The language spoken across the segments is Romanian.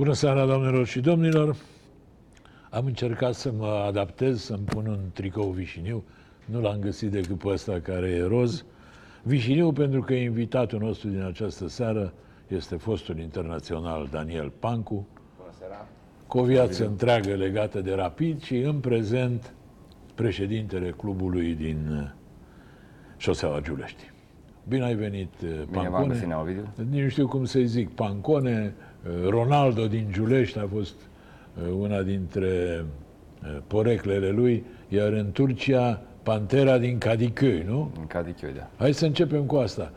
Bună seara, doamnelor și domnilor! Am încercat să mă adaptez, să-mi pun un tricou vișiniu. Nu l-am găsit decât pe ăsta care e roz. Vișiniu pentru că invitatul nostru din această seară este fostul internațional Daniel Pancu, Bună seara. cu o viață întreagă legată de rapid și în prezent președintele clubului din uh, Șoseaua Giulești. Bine ai venit, uh, Bine v-am Pancone. găsit, Nea Ovidiu. Nici nu știu cum să-i zic, Pancone, uh, Ronaldo din Giulești a fost uh, una dintre uh, poreclele lui, iar în Turcia Pantera din Kadıköy, nu? În Kadıköy, da. Hai să începem cu asta.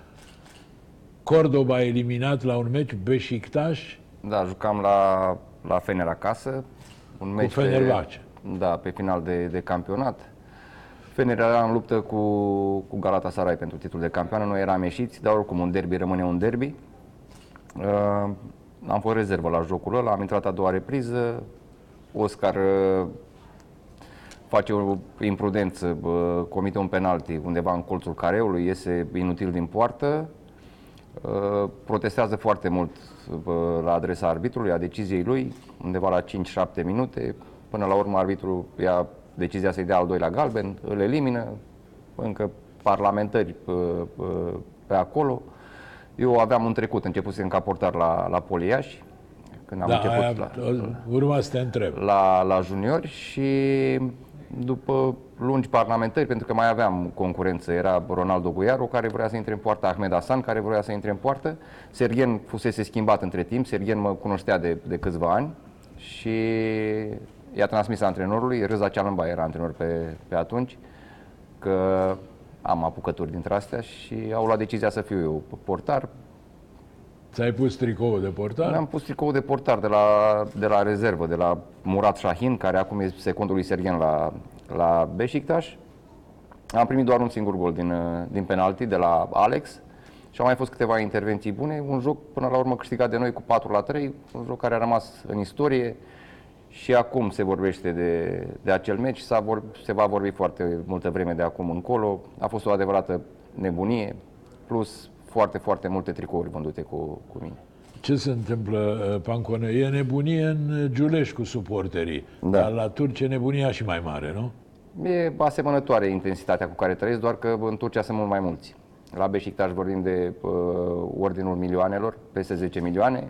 Cordoba a eliminat la un meci Beşiktaş Da, jucam la, la Fener acasă. Un cu meci Fenerbahce. Pe, da, pe final de, de campionat. Fener era în luptă cu, cu Galatasaray pentru titlul de campioană. Noi eram ieșiți, dar oricum un derby rămâne un derby. Uh, am fost rezervă la jocul ăla, am intrat a doua repriză. Oscar uh, face o imprudență, uh, comite un penalti undeva în colțul careului, iese inutil din poartă. Uh, protestează foarte mult uh, la adresa arbitrului, a deciziei lui, undeva la 5-7 minute. Până la urmă arbitrul ia decizia să-i dea al doilea galben, îl elimină, încă parlamentari uh, uh, pe acolo. Eu aveam un trecut, începusem ca portar la, la Poliași, când am Da, început aia, la, urma să te întreb. la, la juniori și după lungi parlamentări, pentru că mai aveam concurență, era Ronaldo Guiaro care vrea să intre în poartă, Ahmed Hasan care vrea să intre în poartă, Sergen fusese schimbat între timp, Sergen mă cunoștea de, de câțiva ani și i-a transmis antrenorului, Râza Cealamba era antrenor pe, pe atunci, că am apucături dintre astea și au luat decizia să fiu eu portar, Ți-ai pus tricoul de portar? mi-am pus tricou de portar de la, de la rezervă, de la Murat Shahin, care acum e secundul lui Sergen la, la Beşiktaş. Am primit doar un singur gol din, uh, din penalti de la Alex și au mai fost câteva intervenții bune. Un joc până la urmă câștigat de noi cu 4 la 3, un joc care a rămas în istorie și acum se vorbește de, de acel meci. S-a vor, se va vorbi foarte multă vreme de acum încolo. A fost o adevărată nebunie, plus foarte, foarte multe tricouri vândute cu, cu mine. Ce se întâmplă, uh, Pancone? E nebunie în uh, Giulești cu suporterii, Da. dar la Turcia e nebunia și mai mare, nu? E asemănătoare intensitatea cu care trăiesc, doar că în Turcia sunt mult mai mulți. La Beşiktaş vorbim de uh, ordinul milioanelor, peste 10 milioane,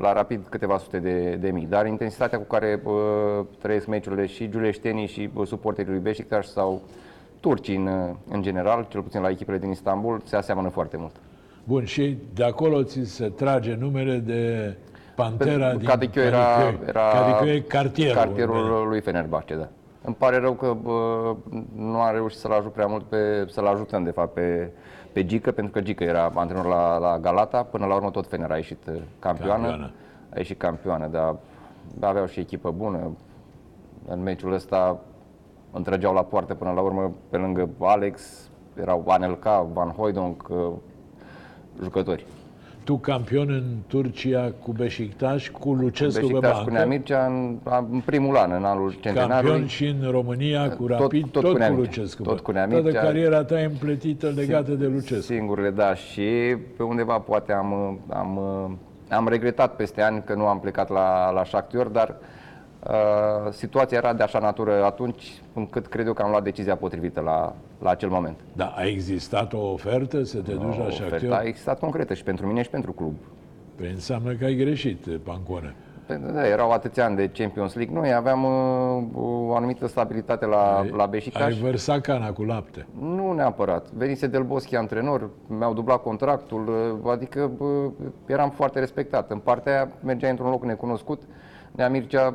la Rapid câteva sute de, de mii. Dar intensitatea cu care uh, trăiesc meciurile și giuleștenii și uh, suporterii lui Beşiktaş sau turcii în, uh, în general, cel puțin la echipele din Istanbul, se aseamănă foarte mult. Bun, și de acolo ți se trage numele de Pantera din Kadıköy era, Kadıköy. era Kadıköy e cartierul. cartierul lui Fenerbahce, da. Îmi pare rău că bă, nu am reușit să-l ajut prea mult, pe, să-l ajutăm de fapt pe, pe Gică, pentru că Gică era antrenor la, la Galata, până la urmă tot Fener a ieșit uh, campioană, Campioană. a ieșit campioană, dar aveau și echipă bună. În meciul ăsta întrăgeau la poartă până la urmă, pe lângă Alex, erau Anelka, Van Hooijdonk, uh, jucători. Tu campion în Turcia cu Beşiktaş, cu Lucescu pe Beşiktaş cu Nea bancă, Mircea în, în primul an, în anul centenarului. campion și în România cu Tot- Rapid, tot tot, cu Nea cu Mircea. Lucescu. Tot bă. cu Nea Toată Mircea. cariera ta e împletită legată de Lucescu. Singurile, da, și pe undeva poate am, am, am regretat peste ani că nu am plecat la, la Shakhtar, dar uh, situația era de așa natură atunci, încât cred eu că am luat decizia potrivită la, la acel moment. Da, a existat o ofertă să te duci la Oferta a Shakhtar? existat concretă și pentru mine și pentru club. Păi înseamnă că ai greșit, Pancone. Păi, Da, erau atâția ani de Champions League. Noi aveam uh, o anumită stabilitate la, la Ai Beşiktaş. vărsat cana cu lapte. Nu neapărat. Venise Del Boschi antrenor, mi-au dublat contractul, uh, adică bă, eram foarte respectat. În partea aia mergea într-un loc necunoscut. Nea Mircea,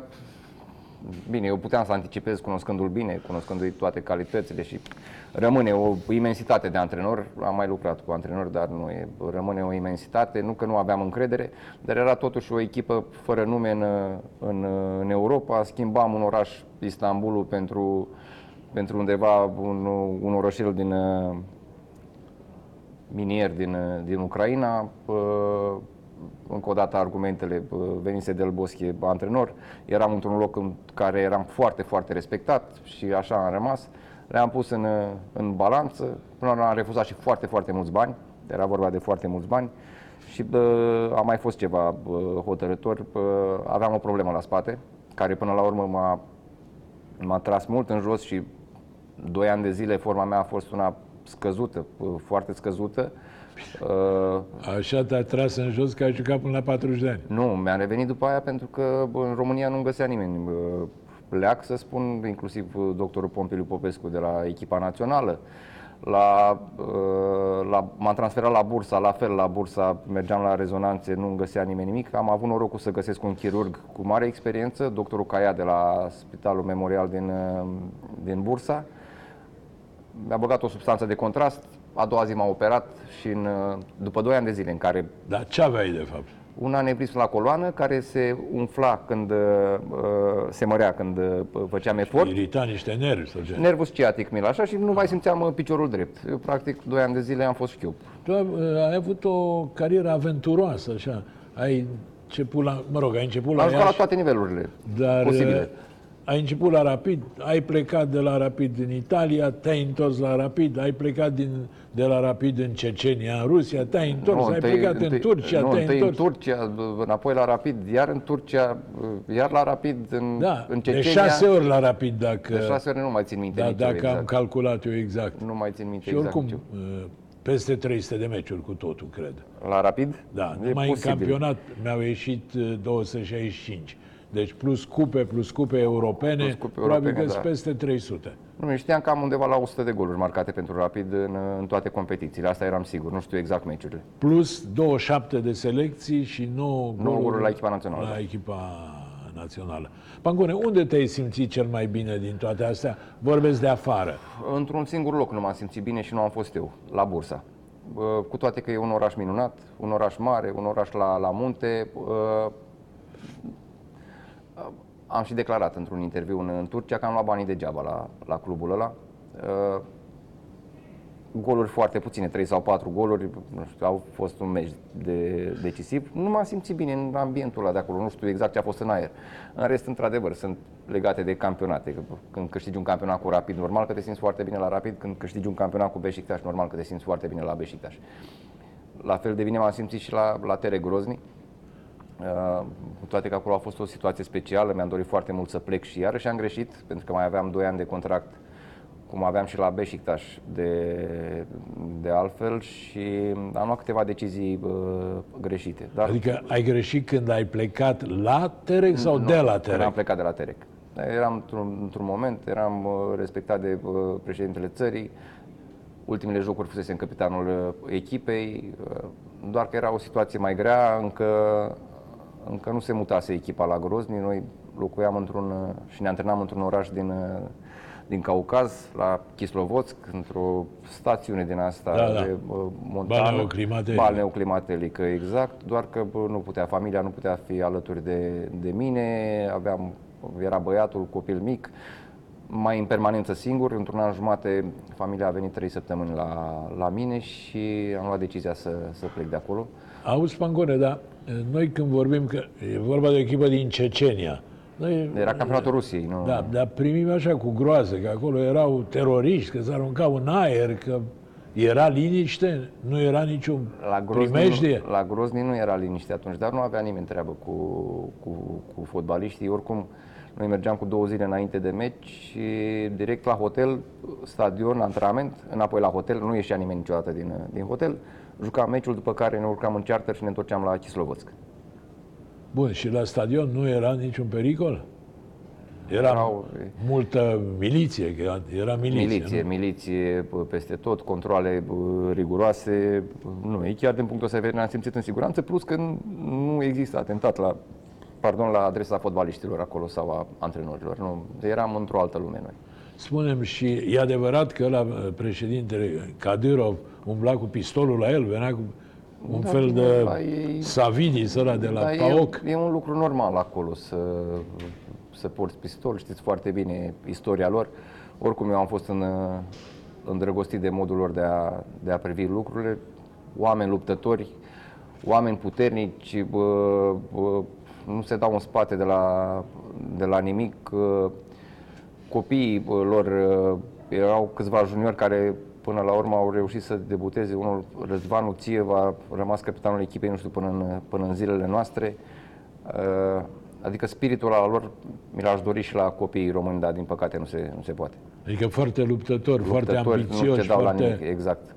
bine, eu puteam să anticipez cunoscându-l bine, cunoscându-i toate calitățile și rămâne o imensitate de antrenor. Am mai lucrat cu antrenori, dar nu e, rămâne o imensitate, nu că nu aveam încredere, dar era totuși o echipă fără nume în, în, în Europa. Schimbam un oraș, Istanbulul, pentru, pentru undeva un, un orășel din, uh, minier din, uh, din Ucraina. Uh, Încă o dată argumentele, uh, venise Del Boschi antrenor, eram într-un loc în care eram foarte, foarte respectat și așa am rămas. Le-am pus în, în balanță, până la urmă am refuzat și foarte, foarte mulți bani, era vorba de foarte mulți bani și bă, a mai fost ceva bă, hotărător. Bă, aveam o problemă la spate, care până la urmă m-a, m-a tras mult în jos și doi ani de zile forma mea a fost una scăzută, bă, foarte scăzută. Uh, Așa te-a tras în jos că ai jucat până la 40 de ani. nu, mi-am revenit după aia pentru că bă, în România nu găsea nimeni. Bă, Pleac, să spun, inclusiv bă, doctorul Pompiliu Popescu de la echipa națională. La, uh, la, m-am transferat la bursa, la fel la bursa, mergeam la rezonanțe, nu găsea nimeni nimic. Am avut norocul să găsesc un chirurg cu mare experiență, doctorul Caia de la Spitalul Memorial din, uh, din Bursa. Mi-a băgat o substanță de contrast, a doua zi m-a operat și în, uh, după 2 ani de zile în care Dar ce aveai de fapt? un anevrism la coloană care se umfla când uh, se mărea, când uh, făceam efort. Irita niște nervi sau ce? Nervul sciatic mi așa și nu mai simțeam uh, piciorul drept. Eu, practic, 2 ani de zile am fost șchiop. Tu ai, ai avut o carieră aventuroasă, așa. Ai început la, mă rog, ai început la Am jucat la Iași, toate nivelurile dar posibile. Uh, ai început la Rapid, ai plecat de la Rapid în Italia, te-ai întors la Rapid, ai plecat din, de la Rapid în Cecenia, în Rusia, te-ai întors, ai întâi- plecat întâi- în Turcia, nu, te-ai întâi întors. în Turcia, înapoi la Rapid, iar în Turcia, iar la Rapid în, Da, în de Cecenia. șase ori la Rapid, dacă, De șase ori nu mai țin minte da, nici dacă eu exact. am calculat eu exact. Nu mai țin minte Și exact oricum, nici uh, peste 300 de meciuri cu totul, cred. eu. La Rapid? Da, e numai în posibil. campionat mi-au ieșit uh, 265. Deci plus cupe, plus cupe europene, Plus cupe probabil europene, că da. peste 300. Nu, eu știam că am undeva la 100 de goluri marcate pentru Rapid în, în toate competițiile. Asta eram sigur, nu știu exact meciurile. Plus 27 de selecții și 9 Nouă goluri la echipa națională, La da. echipa națională. Pangone, unde te-ai simțit cel mai bine din toate astea? Vorbesc de afară. Într-un singur loc nu m-am simțit bine și nu am fost eu, la Bursa. Bă, Cu toate că e un oraș minunat, un oraș mare, un oraș la, la munte, bă, am și declarat într-un interviu în, în Turcia că am luat banii degeaba la, la clubul ăla. Uh, goluri foarte puține, 3 sau 4 goluri, nu știu, au fost un meci de, decisiv. Nu m-am simțit bine în ambientul ăla de acolo, nu știu exact ce a fost în aer. În rest, într-adevăr, sunt legate de campionate. Că Când câștigi un campionat cu Rapid, normal că te simți foarte bine la Rapid. Când câștigi un campionat cu Beşiktaş, normal că te simți foarte bine la Beşiktaş. La fel de bine m-am simțit și la, la Tere Grozny. Uh, cu toate că acolo a fost o situație specială, mi-am dorit foarte mult să plec și iarăși am greșit, pentru că mai aveam 2 ani de contract, cum aveam și la Beşiktaş de, de altfel și am luat câteva decizii uh, greșite. Dar Adică ai greșit când ai plecat la Terec sau nu, de la Când am Terec? plecat de la Terec. Eram într-un, într-un moment, eram uh, respectat de uh, președintele țării, ultimele jocuri fusese capitanul uh, echipei, uh, doar că era o situație mai grea, încă, încă nu se mutase echipa la Grozny, noi locuiam într-un, uh, și ne antrenam într-un oraș din, uh, din Caucaz, la Kislovodsk, într-o stațiune din asta Da, da. de uh, montană. Balneoclimatelică. Balneoclimatelică, exact, doar că bă, nu putea, familia nu putea fi alături de, de mine, aveam, era băiatul, copil mic, mai în permanență singur, într-un an jumate familia a venit trei săptămâni la, la mine și am luat decizia să, să plec de acolo. Auzi, Pangone, dar uh, noi când vorbim că e vorba de o echipă din Cecenia, noi, Era campionatul Rusiei, nu? Da, dar primim așa cu groază, că acolo erau teroriști, că se aruncau în aer, că era liniște, nu era niciun La Grozny, primejdie. nu, la Grozny nu era liniște atunci, dar nu avea nimeni treabă cu, cu, cu fotbaliștii. Oricum, noi mergeam cu două zile înainte de meci și direct la hotel, stadion, antrenament, înapoi la hotel, nu ieșea nimeni niciodată din, din hotel. Jucam meciul, după care ne urcam în charter și ne întorceam la Kislovodsk. Bun, și la stadion nu era niciun pericol? Era Erau- multă miliție, că era miliție, Miliție, nu? miliție p- peste tot, controle p- riguroase. Nu, ei chiar din punctul ăsta de vedere ne-am simțit în siguranță, plus că n- nu există atentat la, pardon, la adresa fotbaliștilor acolo sau a antrenorilor. Nu, eram într-o altă lume noi. Spunem și e adevărat că la președintele Kadyrov umbla cu pistolul la el, venea cu un Da, fel bine, de la ei- Savidis ăla de la Dar PAOK. e, e un lucru normal acolo să, să porți pistol, știți foarte bine istoria lor. Oricum eu am fost în, îndrăgostit de modul lor de a, de a privi lucrurile. Oameni luptători, oameni puternici, bă, bă, nu se dau în spate de la, de la nimic. Copiii bă, lor erau câțiva juniori care până la urmă au reușit să debuteze. Unul, Răzvan Ție, a rămas capitanul echipei, nu știu, până în, până în zilele noastre. Uh, Adică spiritul al lor mi l-aș dori și la copiii români, dar din păcate nu se, nu se poate. Adică foarte luptător, foarte Luptători, ambițios, nu cedau foarte... la nimic, exact.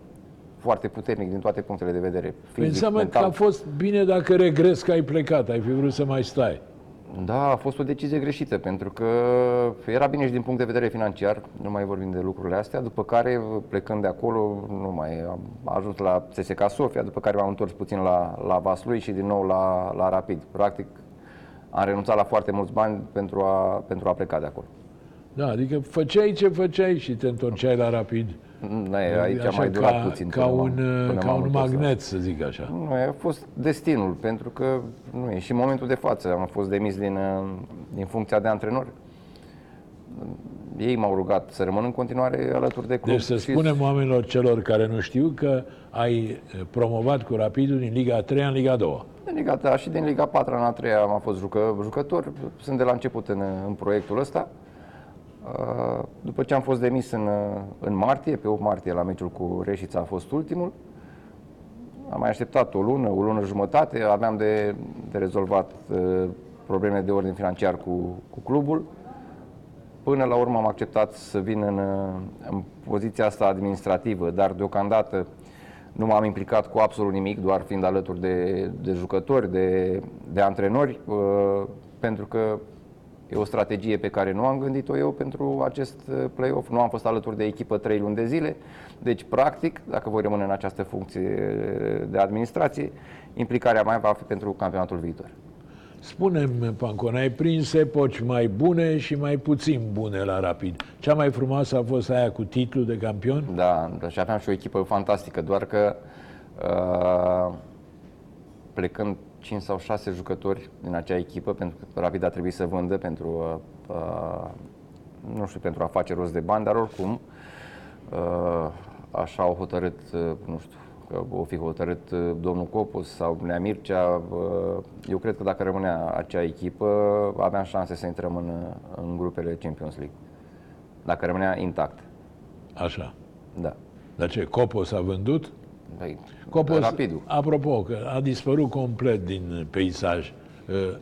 Foarte puternic din toate punctele de vedere. Păi Fizic, înseamnă mental. că a fost bine dacă regres că ai plecat, ai fi vrut să mai stai. Da, a fost o decizie greșită, pentru că era bine și din punct de vedere financiar, nu mai vorbim de lucrurile astea, după care, plecând de acolo, nu mai am ajuns la CSK Sofia, după care m-am întors puțin la, la Vaslui și din nou la, la Rapid. Practic, am renunțat la foarte mulți bani pentru a, pentru a pleca de acolo. Da, adică făceai ce făceai și te întorceai la rapid. Nu, aici a Așa mai durat ca, puțin. ca până un, m-am- până ca m-am un întors la- magnet, să zic așa. Nu, a fost destinul, pentru că nu e și în momentul de față. Am fost demis din, uh, din funcția de antrenor. Ei m-au rugat să rămân în continuare alături de club. Deci să și- spunem oamenilor celor care nu știu că ai eh, promovat cu Rapidul din Liga 3 în Liga 2. Din Liga, da, și din Liga 4 în a 3 am fost jucă, jucător. Sunt de la început în, în proiectul ăsta. Uh, După ce am fost demis în, uh, în martie, pe 8 martie la meciul cu Reșița a fost ultimul, am mai așteptat o lună, o lună jumătate, aveam de, de rezolvat uh, probleme de ordin financiar cu, cu clubul. Până la urmă am acceptat să vin în, uh, în poziția asta administrativă, dar deocamdată nu m-am implicat cu absolut nimic, doar fiind alături de, de jucători, de, de antrenori, uh, pentru că e o strategie pe care nu am gândit-o eu pentru acest uh, play-off. Nu am fost alături de echipă trei luni de zile, deci practic, dacă voi rămâne în această funcție de administrație, implicarea mea va fi pentru campionatul viitor. Spunem, Pancon, ai prins epoci mai bune și mai puțin bune la Rapid. Cea mai frumoasă a fost aia cu titlu de campion? Da, și aveam și o echipă fantastică, doar că uh, plecând 5 sau 6 jucători din acea echipă, pentru că Rapid a trebuit să vândă pentru, uh, uh, nu știu, pentru a face rost de bani, dar oricum uh, așa au hotărât, uh, nu știu, că o fi hotărât uh, domnul Copus sau Nea Mircea. uh, Eu cred că dacă rămânea acea echipă, aveam șanse să intrăm în, în grupele Champions League. Dacă rămânea intact. Așa. Da. Dar ce, Copos a vândut? Păi, Copos, Rapidul. apropo, că a dispărut complet din peisaj. Uh,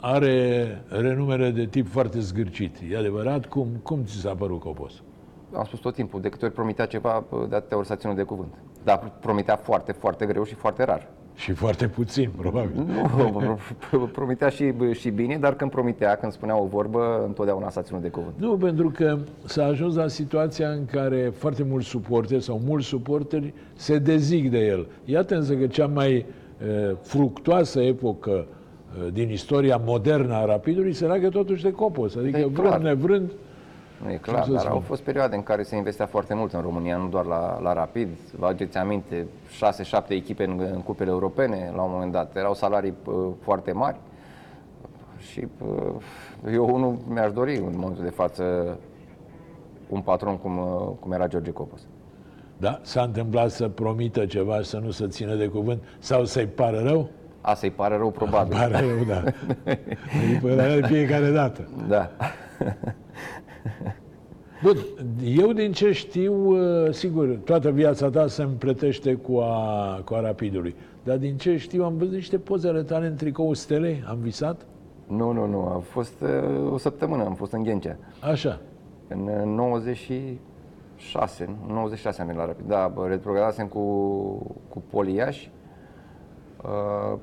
Are renumere de tip foarte zgârcit. E adevărat? Cum, cum ți s-a părut Copos? Am spus tot timpul, de câte ori promitea ceva, de atâtea ori s-a ținut de cuvânt. Dar promitea foarte, foarte greu și foarte rar. Și foarte puțin, probabil. Nu, promitea și, și bine, dar când promitea, când spunea o vorbă, întotdeauna s-a ținut de cuvânt. Nu, pentru că s-a ajuns la situația în care foarte mulți suporteri sau mulți suporteri se dezic de el. Iată însă că cea mai uh, fructoasă epocă uh, din istoria modernă a Rapidului se leagă totuși de Copos. Adică E vrând clar. nevrând, Nu e clar, să dar spun? au fost perioade în care se investea foarte mult în România, nu doar la, la Rapid. Vă aduceți aminte, 6-7 echipe în, în cupele europene la un moment dat. Erau salarii uh, foarte mari și uh, eu unul mi-aș dori în momentul de față un patron cum, uh, cum era George Copos. da, s-a întâmplat să promită ceva și să nu se țină de cuvânt sau să-i pară rău? A, să-i pare rău probabil. Pare rău, da. Îi părea de fiecare dată. Da. Bun, eu din ce știu, uh, sigur, toată viața ta se împletește cu a, cu a Rapidului. Dar din ce știu, am văzut niște poze ale tale în tricou stelei, am visat? Nu, nu, nu. A fost uh, o săptămână, am fost în Ghencea. Așa. În uh, 96, nu? În 96 am venit la Rapid. Da, bă, retrogradasem cu, cu Poliaș. Uh,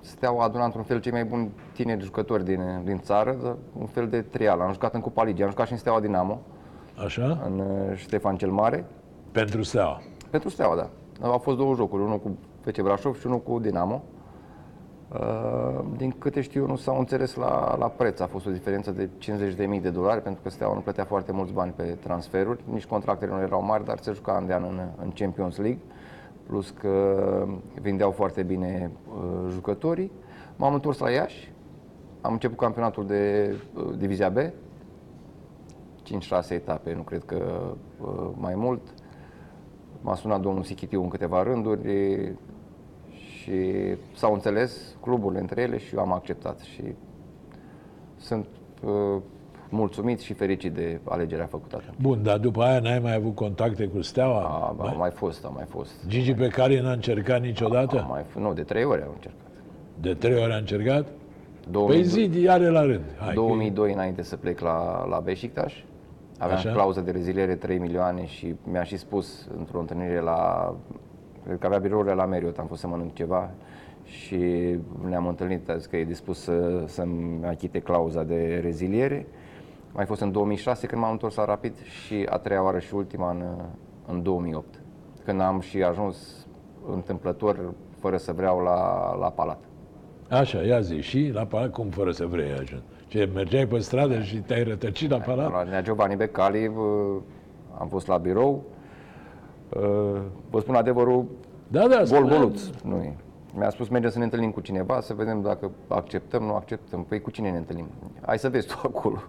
Steaua a adunat într-un fel cei mai buni tineri jucători din, din țară, dar un fel de trial. Am jucat în Cupa Ligii, am jucat și în Steaua Dinamo, Așa? în uh, Ștefan cel Mare. Pentru Steaua. Pentru Steaua, da. Au fost două jocuri, unul cu FC Brașov și unul cu Dinamo. Uh, Din câte știu eu, nu s-au înțeles la, la preț. A fost o diferență de 50.000 de dolari, pentru că Steaua nu plătea foarte mulți bani pe transferuri. Nici contractele nu erau mari, dar se juca an de an în, în Champions League. Plus că vindeau foarte bine uh, jucătorii. M-am întors la Iași. Am început campionatul de uh, Divizia B. 5-6 etape, nu cred că uh, mai mult. M-a sunat domnul Sichitiu în câteva rânduri e, și s-au înțeles cluburile între ele și eu am acceptat. Și sunt uh, mulțumit și fericit de alegerea făcută atunci. Bun, dar după aia n-ai mai avut contacte cu Steaua? A, a mai fost, a mai fost. Gigi pe care n-a încercat A niciodată? mai, f- nu, de trei ori am încercat. De trei ori a încercat? 2000, Păi zi, are la rând. Hai, că- 2002 înainte să plec la, la Beşiktaş. Aveam Așa. clauză de reziliere 3 milioane și mi-a și spus într-o întâlnire la... Cred că avea birourile la Marriott, am fost să mănânc ceva și ne-am întâlnit, a zis că e dispus să, să-mi achite clauza de reziliere. Mai fost în 2006 când m-am întors la Rapid și a treia oară și ultima în, în 2008. Când am și ajuns întâmplător, fără să vreau, la, la Palat. Așa, ia zi. Și la palat, cum fără să vrei ajuns? Ce, mergeai pe stradă și te-ai rătăcit la palat? La Nea Giovanni Becali uh, am fost la birou. Uh, Vă spun adevărul, Da, da, gol spune. goluț. Nu e. Mi-a spus, mergem să ne întâlnim cu cineva, să vedem dacă acceptăm, nu acceptăm. Păi cu cine ne întâlnim? Hai să vezi tu acolo.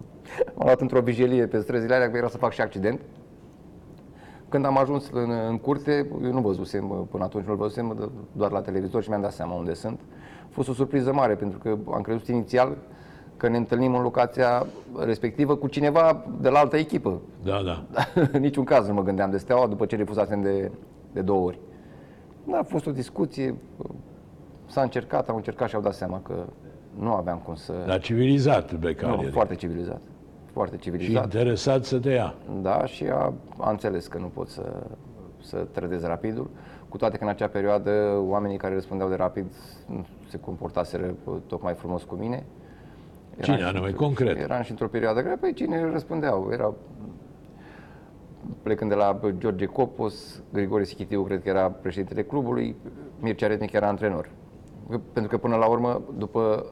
M-am luat într-o vigilie pe străzile alea, că era să fac și accident. Când am ajuns în, în curte, eu nu văzusem, până atunci nu-l văzusem, doar la televizor și mi-am dat seama unde sunt. A fost o surpriză mare, pentru că am crezut inițial că ne întâlnim în locația respectivă cu cineva de la altă echipă. Da, da. în niciun caz nu mă gândeam de steaua după ce refuzasem de, de două ori. Da, a fost o discuție, s-a încercat, au încercat și au dat seama că nu aveam cum să... Dar civilizat Becali. nu, adică. foarte civilizat. Foarte Și civilizat. interesat să te ia. Da, și a, a înțeles că nu pot să, să trădez rapidul, cu toate că în acea perioadă oamenii care răspundeau de rapid nu se comportaseră uh, tocmai frumos cu mine. Cine și anume, într- concret? Eram și într-o perioadă grea, păi cine răspundeau? Era plecând de la George Copos, Grigore Sichitiu cred că era președintele clubului, Mircea Rednic era antrenor. Pentru că până la urmă, după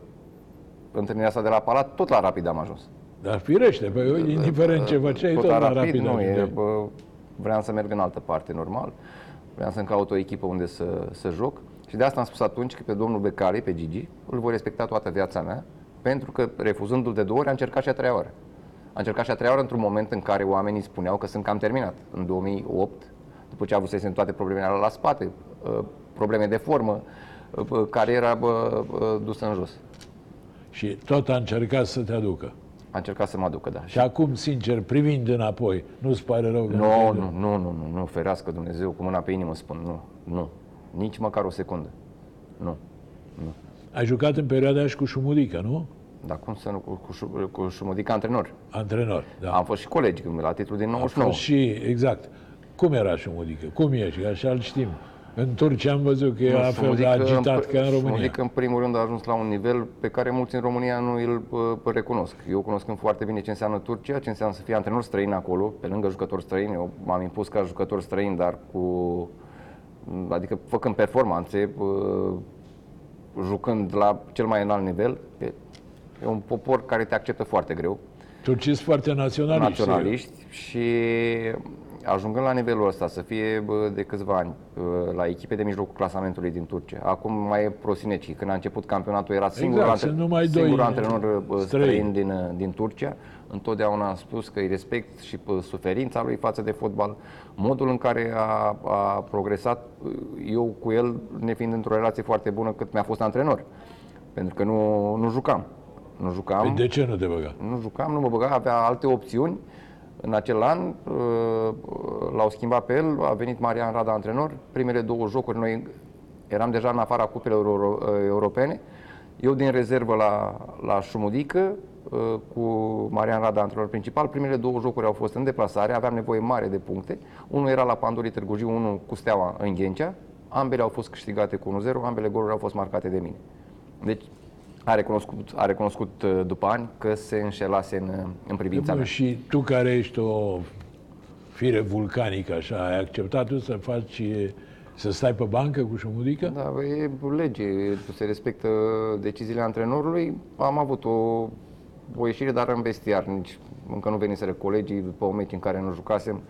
întâlnirea asta de la Palat, tot la Rapid am ajuns. Dar firește, pe indiferent ce făceai, tot, la rapid. nu, e, ajungeai. bă, vreau să merg în altă parte, normal. Vreau să-mi caut o echipă unde să, să joc. Și de asta am spus atunci că pe domnul Becali, pe Gigi, îl voi respecta toată viața mea, pentru că refuzându-l de două ori, a încercat și a treia oară. A încercat și a treia oară într-un moment în care oamenii spuneau că sunt cam terminat. În 2008, după ce a avut în toate problemele alea la spate, uh, probleme de formă, uh, cariera bă, bă, dusă în jos. Și tot a încercat să te aducă. A încercat să mă aducă, da. Și acum, sincer, privind înapoi, nu-ți pare rău? că Nu, te-ai nu, nu, nu, nu, nu, ferească Dumnezeu, cu mâna pe inimă spun, nu, nu, nici măcar o secundă, nu. Ai jucat în perioada aia și cu Șumudică, nu? Dar cum să nu, cu, cu, Șu- cu Șumudica antrenor. Antrenor, da. Am fost și colegi când- la titlul din A 99. fost și, exact. Cum era Șumudică? Cum e? Și așa îl știm. În Turcia am văzut că era la fel de Șumudică, agitat în- ca în România. Șumudică, în primul rând, a ajuns la un nivel pe care mulți în România nu îl uh, recunosc. Eu cunoscând foarte bine ce înseamnă Turcia, ce înseamnă să fie antrenor străin acolo, pe lângă jucători străini. Eu m-am impus ca jucător străin, dar cu... Adică făcând performanțe, uh, jucând la cel mai înalt nivel. E, e un popor care te acceptă foarte greu Turcii sunt foarte naționaliști. sigur. naționaliști și ajungând la nivelul ăsta, să fie bă, de câțiva ani bă, la echipe de mijlocul clasamentului din Turcia. Acum mai e Prosineci. Când a început campionatul era singurul, Exact, sunt numai doi singurul antrenor bă, străini. străin din, din Turcia. Întotdeauna am spus că îi respect și bă, suferința lui față de fotbal, modul în care a, a progresat, eu cu el ne fiind într-o relație foarte bună cât mi-a fost antrenor. Pentru că nu, nu jucam. Nu jucam. Păi de ce nu te băga? Nu jucam, nu mă băga, avea alte opțiuni. În acel an uh, l-au schimbat pe el, a venit Marian Rada antrenor. Primele două jocuri noi eram deja în afara cupelor euro, uh, europene. Eu din rezervă la, la Șumudică, uh, cu Marian Rada antrenor principal. Primele două jocuri au fost în deplasare, aveam nevoie mare de puncte. Unul era la Pandorii Târgu Jiu, unul cu Steaua în Ghencea. Ambele au fost câștigate cu 1-0, ambele goluri au fost marcate de mine. Deci a recunoscut, a recunoscut uh, după ani că se înșelase în, uh, în privința Bă, mea. și tu care ești o fire vulcanică, așa, ai acceptat tu să faci, să stai pe bancă cu Șumudică? Da, bă, e lege, se respectă deciziile antrenorului. Am avut o, o ieșire, dar în vestiar. Nici, încă nu veniseră colegii după o meci în care nu jucasem.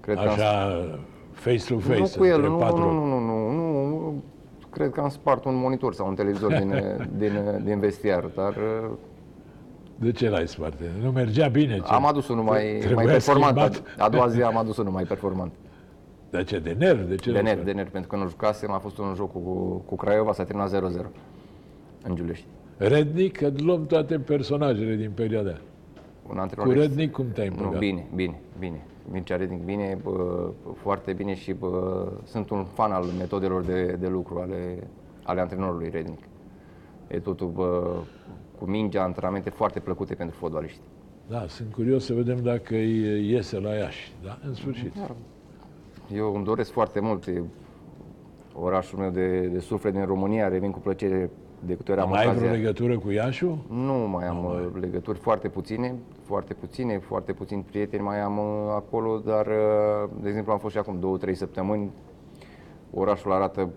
Cred că am Așa, face to face, nu cu el, între nu, patru. nu, nu, nu, nu, nu, cred că am spart un monitor sau un televizor din, din, din vestiar, dar uh, De ce l-ai spart? Nu mergea bine? Ce? am adus unul mai, Trebuia mai performant. schimbat. A, a doua zi am adus unul mai performant. De ce? De nervi? De ce De l-ai nervi, spart? de nervi, pentru că nu jucasem, a fost un joc cu, cu Craiova, s-a terminat 0-0 în Giulești. Rednic, că luăm toate personajele din perioada aia. un antrenor Cu ex- Rednic cum te-ai Nu, împăcat? bine, bine, bine. Mircea Rednic bine, bă, foarte bine și bă, sunt un fan al metodelor de, de lucru ale, ale antrenorului Rednic. E totul bă, cu mingea, antrenamente foarte plăcute pentru fotbaliști. Da, sunt curios să vedem dacă îi iese la Iași. Da, în sfârșit. Eu îmi doresc foarte mult. E orașul meu de, de suflet din România, revin cu plăcere de câte ori am Mai ai vreo ocazia. legătură cu Iașu? Nu mai am uh, legături foarte puține, foarte puține, foarte puțini prieteni mai am uh, acolo, dar, uh, de exemplu, am fost și acum două, trei săptămâni. Orașul arată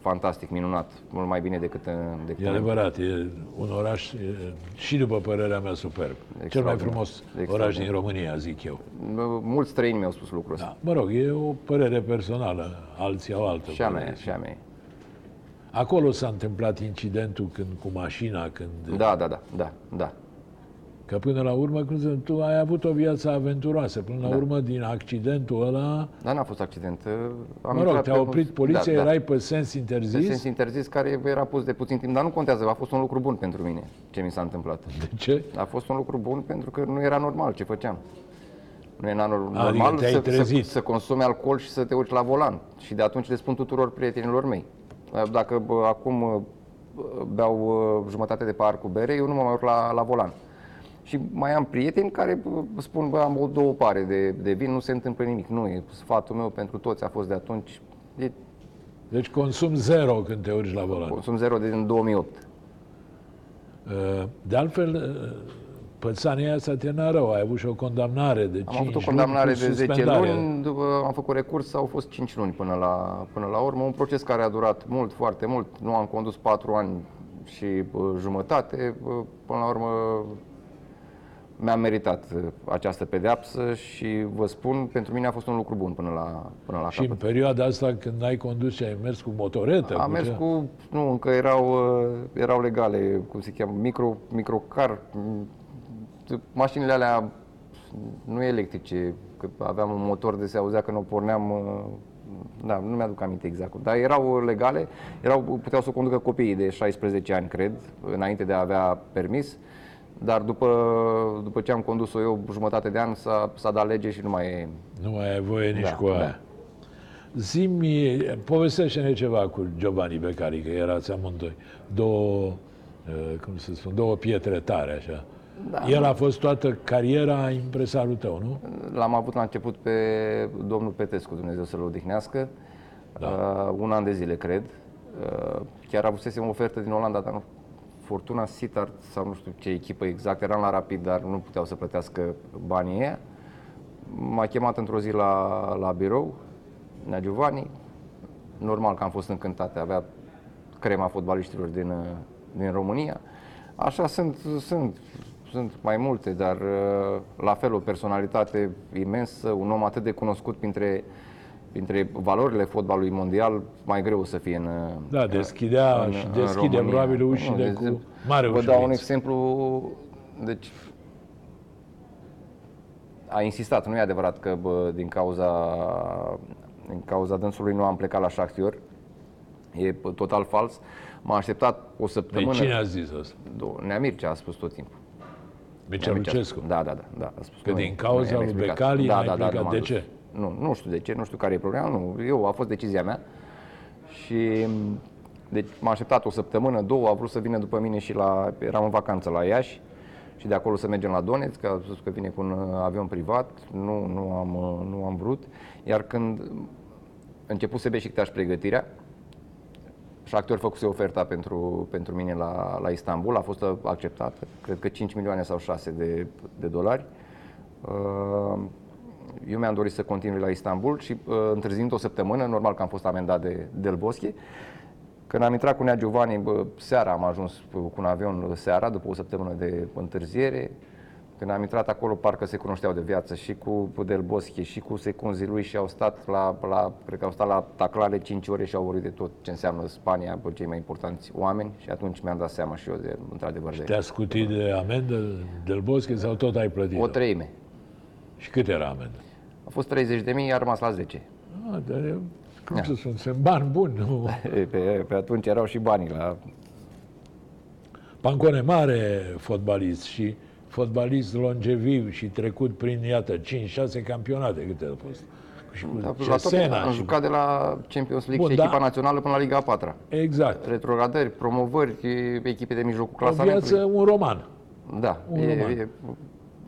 fantastic, minunat, mult mai bine decât, în- decât E în- adevărat, e un oraș e, și după părerea mea superb. Cel mai Extraordinar. frumos oraș Extraordinar. din România, zic eu. Mulți străini mi-au spus lucrul ăsta. Da. Mă rog, e o părere personală, alții au altă Și a părere. mea, și a mea. Acolo s-a întâmplat incidentul când cu mașina, când... Da, da, da, da, da. Că până la urmă, cum să, tu ai avut o viață aventuroasă. Până la Da. urmă, din accidentul ăla, Dar n-a fost accident. Am mă rog, intrat te-a pe un- oprit poliția, da, da. erai pe sens Pe interzis. sens interzis care era pus de puțin timp, dar nu contează, a fost un lucru bun pentru mine ce mi s-a întâmplat. De ce? A fost un lucru bun pentru că nu era normal ce făceam. Nu era nor- Adică normal te-ai să, să, trezit. să consumi alcool și să te urci la volan. Și de atunci le spun tuturor prietenilor mei. Dacă bă, acum bă, beau bă, jumătate de pahar cu bere, eu nu mă mai urc la, la volan. Și mai am prieteni care bă, spun, bă, am o două pare de, de vin, nu se întâmplă nimic. Nu, e sfatul meu pentru toți a fost de atunci. E Deci consum zero când te urci la volan. consum zero din 2008. Uh, De altfel, uh, pățania asta te n rău. Ai avut și o condamnare de 5 Am avut o condamnare luni cu de 10 suspendare. luni, după am făcut recurs, au fost 5 luni până la, până la urmă. Un proces care a durat mult, foarte mult. Nu am condus 4 ani și bă, jumătate. Bă, Până la urmă mi-am meritat uh, această pedeapsă și vă spun, pentru mine a fost un lucru bun până la, până la Și în capăt. perioada asta, când ai condus și ai mers cu motoretă, Am cu mers ce? cu, nu, încă erau, uh, erau legale, cum se cheamă, micro, microcar, m, mașinile alea nu electrice, că aveam un motor de se auzea când o porneam, uh, da, nu mi-aduc aminte exact, dar erau legale, erau, puteau să o conducă copiii de 16 ani, cred, înainte de a avea permis, dar după, după ce am condus-o eu jumătate de an s-a, s-a dat lege și nu mai e... Nu mai ai voie nici Da, cu aia. da. Zimi, povestește-ne ceva cu Giovanni Beccari, că erați amândoi. Două, uh, cum să spun, două pietre tare, așa. Da, El a fost toată cariera impresarul tău, nu? L-am avut la început pe domnul Petescu, Dumnezeu să-l odihnească, da. uh, un an de zile, cred. Uh, chiar avusesem o ofertă din Olanda, dar nu, Fortuna Sittard sau nu știu ce echipă exact, eram la Rapid, dar nu puteau să plătească banii ăia. M-a chemat într-o zi la, la birou, Nea Giovanni, normal că am fost încântat, avea crema fotbaliștilor din, uh, din România. Așa sunt, sunt, sunt mai multe, dar uh, la fel o personalitate imensă, un om atât de cunoscut printre, printre valorile fotbalului mondial, mai greu să fie în Da, deschidea și deschide România. probabil ușile Nu, de cu exemplu, mare Vă dau un ușurință. exemplu, deci a insistat, nu e adevărat că bă, din cauza din cauza dânsului nu am plecat la Shakhtar. E bă, total fals. M-a așteptat o Păi săptămână. cine a zis asta? Două. Nea Mircea a spus tot timpul. Mircea Nea Mircea a Lucescu. spus. Da, da, da, da. A spus Că nu, din nu cauza i-am lui explicat. Becali da, n-ai da, da, plecat. nu m-am De dus. ce? Nu, nu știu de ce, nu știu care e problema, nu, eu, a fost decizia mea. Și deci m-a așteptat o săptămână, două, a vrut să vină după mine și la, eram în vacanță la Iași și de acolo să mergem la Donetsk, că a spus că vine cu un uh, avion privat, nu, nu, am, uh, nu am vrut. Iar când început să Beşiktaş pregătirea, Shakhtar făcuse oferta pentru, pentru mine la, la Istanbul, a fost acceptată, cred că 5 milioane sau 6 de, de dolari. Uh, Eu mi-am dorit să continui la Istanbul și uh, întârziind o săptămână, normal că am fost amendat de Del Bosche, când am intrat cu Nea Giovanni, bă, seara am ajuns cu un avion seara, după o săptămână de întârziere. Când am intrat acolo, parcă se cunoșteau de viață și cu Del Bosche și cu secunzii lui și au stat la, la, cred că au stat la taclare 5 ore și au vorbit de tot ce înseamnă Spania, bă, cei mai importanți oameni și atunci mi-am dat seama și eu de, într-adevăr, de Te-a scutit de amendă del Bosche sau tot ai plătit? o treime. Și cât era amendă? A fost 30 de mii, a rămas la 10. Ah, dar eu, cum Da. să spun, sunt bani buni, nu? E, Pe, pe atunci erau și banii la... Pancone mare fotbalist și fotbalist longeviv și trecut prin, iată, 5-6 campionate, câte au fost. Și cu Da, la toate, Cesena am și... jucat de la Champions League Bun, și da. echipa națională până la Liga a patra. Exact. Retrogradări, promovări, echipe de mijlocul O clasamentului. viață, un roman. Da, un e, roman. e,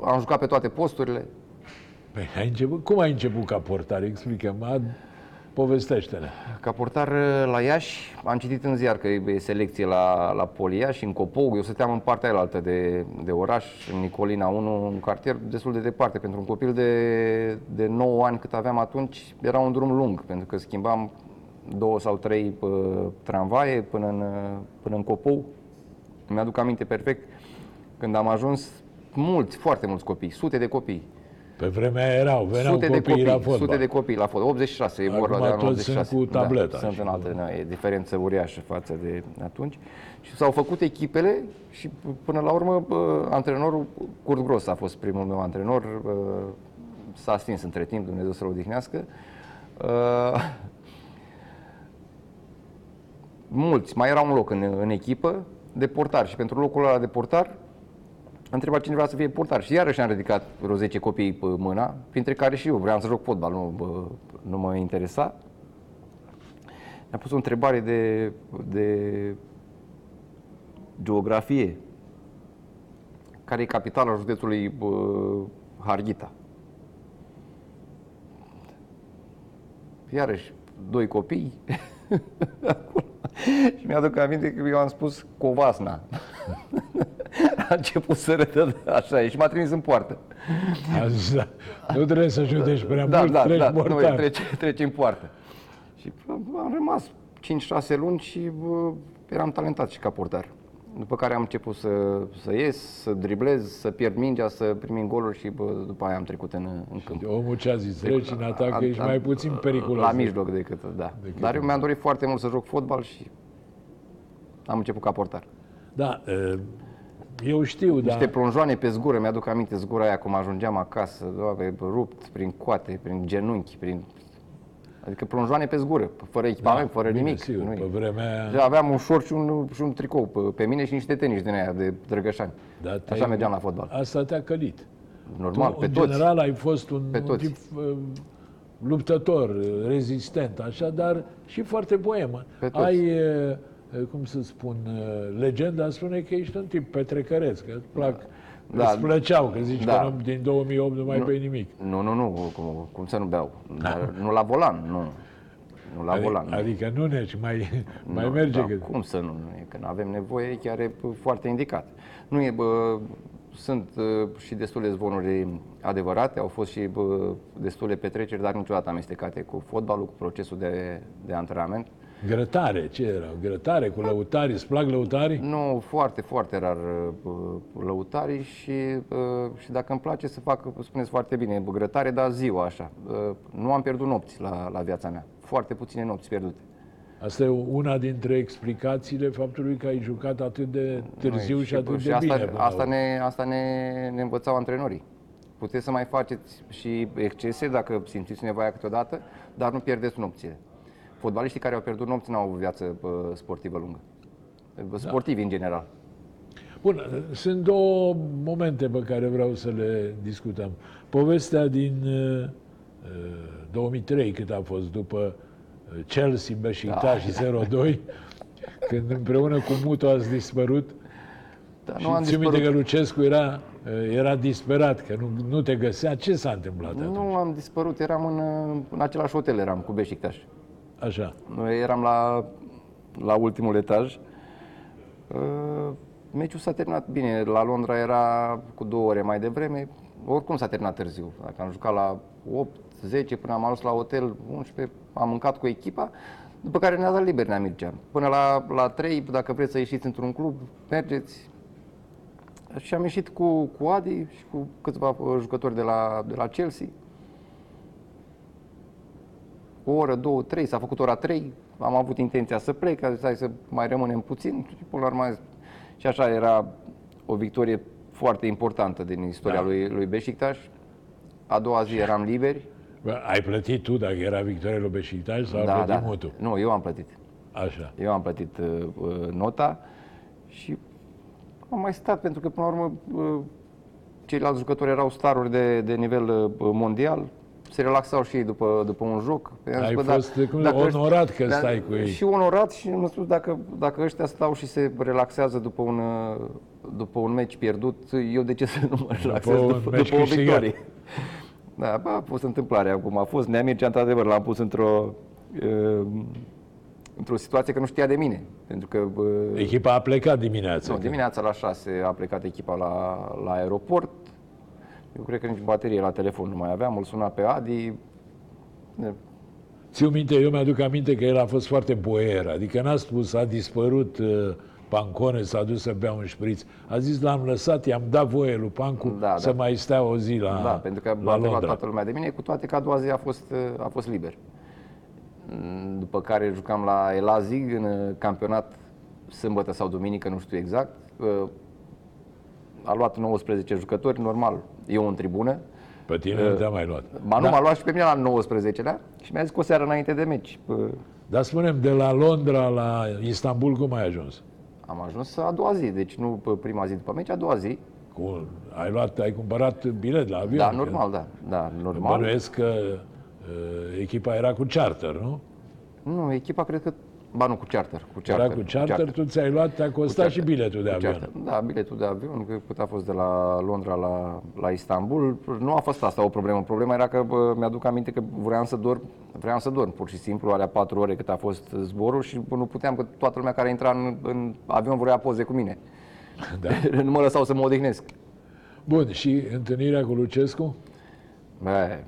am jucat pe toate posturile. Păi, ai început, cum ai început ca portar? Explică-mă, povestește-ne. Ca portar uh, la Iași, am citit în ziar că e selecție la, la Poli Iași, în Copou. Eu stăteam în partea aia de, de oraș, în Nicolina 1, un cartier destul de departe. Pentru un copil de, de 9 ani cât aveam atunci, era un drum lung, pentru că schimbam două sau trei uh, tramvaie până în, uh, până în Copou. Mi-aduc aminte perfect când am ajuns mulți, foarte mulți copii, sute de copii. Pe vremea aia erau, veneau Sute de copiii copii, la fotbal. sute de copii la fotbal. 86 e vorba Acum de anul toți sunt 86. cu tableta Da, sunt și în cu- alte, da, e diferență uriașă față de atunci. Și s-au făcut echipele și până la urmă bă, antrenorul Curt Gros a fost primul meu antrenor. bă, S-a stins între timp, Dumnezeu să-l odihnească. Uh, mulți, mai era un loc în, în echipă de portar și pentru locul ăla de portar a întrebat cine vrea să fie portar și iarăși am ridicat vreo 10 copii pe mâna, printre care și eu vreau să joc fotbal, nu, bă, nu mă interesa. Mi-a pus o întrebare de, de geografie. Care e capitala județului bă, Harghita? Iarăși, doi copii. Acolo. și mi-aduc aminte că eu am spus Covasna. a început să râdă așa și m-a trimis în poartă. Așa. Nu trebuie să judești prea Da, mult, da, treci da, nu, mortar. trece, trece în poartă. Și bă, am rămas 5-6 luni și bă, eram talentat și ca portar. După care am început să, să ies, să driblez, să pierd mingea, să primim goluri și bă, după aia am trecut în, în câmp. Omul ce a zis, treci în atac, A- ești a- mai puțin periculos. La mijloc decât, da. Decât Dar eu în- mi-am dorit foarte mult să joc fotbal și am început ca portar. Da, e, eu știu, da. Niște plonjoane pe zgură, mi-aduc aminte zgura aia cum ajungeam acasă, doamne, rupt prin coate, prin genunchi, prin... Adică plonjoane pe zgură, fără echipament, fără Da, bine, nimic. Sigur, nu e. pe vremea aia, Și Aveam un șort și un, și un tricou pe, pe mine și niște tenis din aia de drăgășani. da, Așa te-ai- mergeam la fotbal. Asta te-a călit. Normal, tu, pe în toți. general, ai fost un, Pe un toți. tip uh, luptător, uh, rezistent, așa, dar și foarte boemă. Pe toți. Ai, uh, uh, cum să spun, uh, legenda spune că ești un tip petrecăresc, că îți plac, Da. îți plăceau, că zici Da. că nu, din 2008 nu mai bei nimic. Nu, nu, nu, cum, cum să nu beau? Dar nu la volan, nu. Nu la volan. Adică, adică nu neci, mai, mai Nu, merge. da, că... Cum să nu? nu e, Că nu avem nevoie, chiar e p- foarte indicat. Nu e, bă, sunt uh, și destule zvonuri adevărate, au fost și bă, destule petreceri, dar niciodată amestecate cu fotbalul, cu procesul de, de antrenament. Grătare, ce era? Grătare cu lăutari, îți plac lăutarii? Nu, foarte, foarte rar uh, lăutarii și, uh, și dacă îmi place să fac, spuneți foarte bine, bă, grătare, dar ziua așa. Uh, Nu am pierdut nopți la, la viața mea. Foarte puține nopți pierdute. Asta e una dintre explicațiile faptului că ai jucat atât de târziu Noi, și atât de asta, bine. până la asta, urmă. ne, asta ne, ne învățau antrenorii. Puteți să mai faceți și excese dacă simțiți nevoia câteodată, dar nu pierdeți nopțile. Fotbaliștii care au pierdut nopți nu au avut viață bă, sportivă lungă. Da. Sportivi în general. Bun, sunt două momente pe care vreau să le discutăm. Povestea din uh, uh, 2003, cât a fost după uh, Chelsea, Beşiktaş și 0-2, când împreună cu Mutu ați dispărut. Dar și nu am țin minte dispărut. că Lucescu era, uh, era disperat, că nu, nu te găsea. Ce s-a întâmplat atunci? Nu am dispărut, eram în, în același hotel, eram cu Beşiktaş. Așa. Noi eram la, la ultimul etaj. Uh, Meciul s-a terminat bine. La Londra era cu două ore mai devreme. Oricum s-a terminat târziu. Dacă am jucat la 8, 10 până am ajuns la hotel, 11, am mâncat cu echipa. După care ne-a dat liber Nea Mircea. Până la, la 3, dacă vreți să ieșiți într-un club, mergeți. Și am ieșit cu, cu Adi și cu câțiva uh, jucători de la, de la Chelsea. O oră, două, trei, s-a făcut ora trei, am avut intenția să plec, a zis hai să mai rămânem puțin și până la urmă și așa era o victorie foarte importantă din istoria Da. lui, lui Beşiktaş. A doua zi eram liberi. Bă, Ai plătit tu dacă era victoria lui Beşiktaş sau a Da, plătit da. Mutu? Nu, eu am plătit. Așa. Eu am plătit uh, uh, nota și am mai stat pentru că până la urmă uh, ceilalți jucători erau staruri de, de nivel uh, mondial, se relaxau și ei după, după un joc. I-am Ai zis, bă, fost cum, dacă ăștia- onorat că da, stai cu ei. Și onorat și nu știu dacă, dacă ăștia stau și se relaxează după un, uh, după un meci pierdut, eu de ce să nu mă relaxez un după, meci după o câștigat. victorie? Da, bă, a fost întâmplarea acum. A fost Nea Mircea, într-adevăr, l-am pus într-o uh, într-o situație că nu știa de mine. Pentru că uh, Echipa a plecat dimineața. nu, dimineața la 6 a plecat echipa la, la aeroport. Eu cred că nici baterie la telefon nu mai aveam. Îl suna pe Adi. Țiu minte, eu mi-aduc aminte că el a fost foarte boier, adică n-a spus a dispărut uh, Pancone, s-a dus să bea un șpriț. A zis l-am lăsat, i-am dat voie lui Pancu Da, să da. mai stea o zi la, da, pentru că la a întrebat Londra. toată lumea de mine, cu toate că a doua zi a fost, uh, a fost liber. Mm, După care jucam la Elazig în uh, campionat sâmbătă sau duminică, nu știu exact. Uh, A luat 19 jucători, normal. Eu în tribună. Pe tine nu te-a mai luat. Ba nu, da, m-a luat și pe mine la 19-lea și mi-a zis că o seară înainte de meci. Uh, dar spunem, de la Londra la Istanbul, cum ai ajuns? Am ajuns a doua zi, deci nu pe prima zi după meci, a doua zi. Cu, ai, luat, ai cumpărat bilet la avion? Da, că normal, da. Da, normal. Bănuiesc că uh, echipa era cu charter, nu? Nu, echipa cred că... Ba nu, cu charter. Cu charter Era cu charter, tu ți-ai luat, te-a costat charter. și biletul de Cu avion. charter. Da, biletul de avion, că cât a fost de la Londra la, la Istanbul. Nu a fost asta o problemă. Problema era că bă, mi-aduc aminte că vreau să dorm, vreau să dorm pur și simplu, alea patru ore cât a fost zborul și bă, nu puteam, că toată lumea care intra în, în avion vrea poze cu mine. Da. nu mă lăsau să mă odihnesc. Bun, și întâlnirea cu Lucescu? Bă,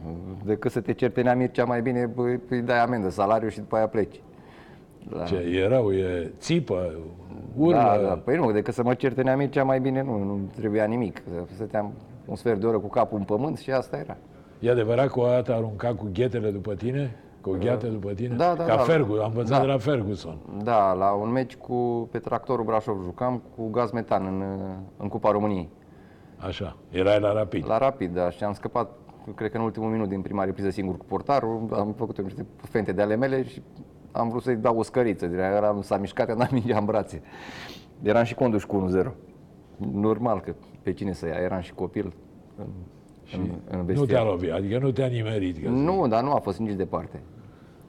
decât să te ceri pe neamir cea mai bine, bă, îi dai amendă, salariu și după aia pleci. Da. Ce e rău, e țipă, urlă. Da, da. Păi nu, decât să mă certe neamir cea mai bine, nu, nu trebuia nimic. Stăteam un sfert de oră cu capul în pământ și asta era. E adevărat că o dată a aruncat cu ghetele după tine? Cu o gheată după tine? Da, da, Ca da. Ferguson, am învățat Da. de la Ferguson. Da, la un meci cu, pe tractorul Brașov jucam cu gaz metan în, în Cupa României. Așa, erai la rapid. La rapid, da, și am scăpat, cred că în ultimul minut din prima repriză singur cu portarul, am făcut niște fente de ale mele și am vrut să-i dau o scăriță, din aia eram, s-a mișcat, am dat mingea în brațe. Eram și conduși cu 1-0. Normal că pe cine să ia, eram și copil în, în, în Nu vestiar. te-a lovit, adică nu te-a nimerit. Că Nu, dar nu a fost nici departe.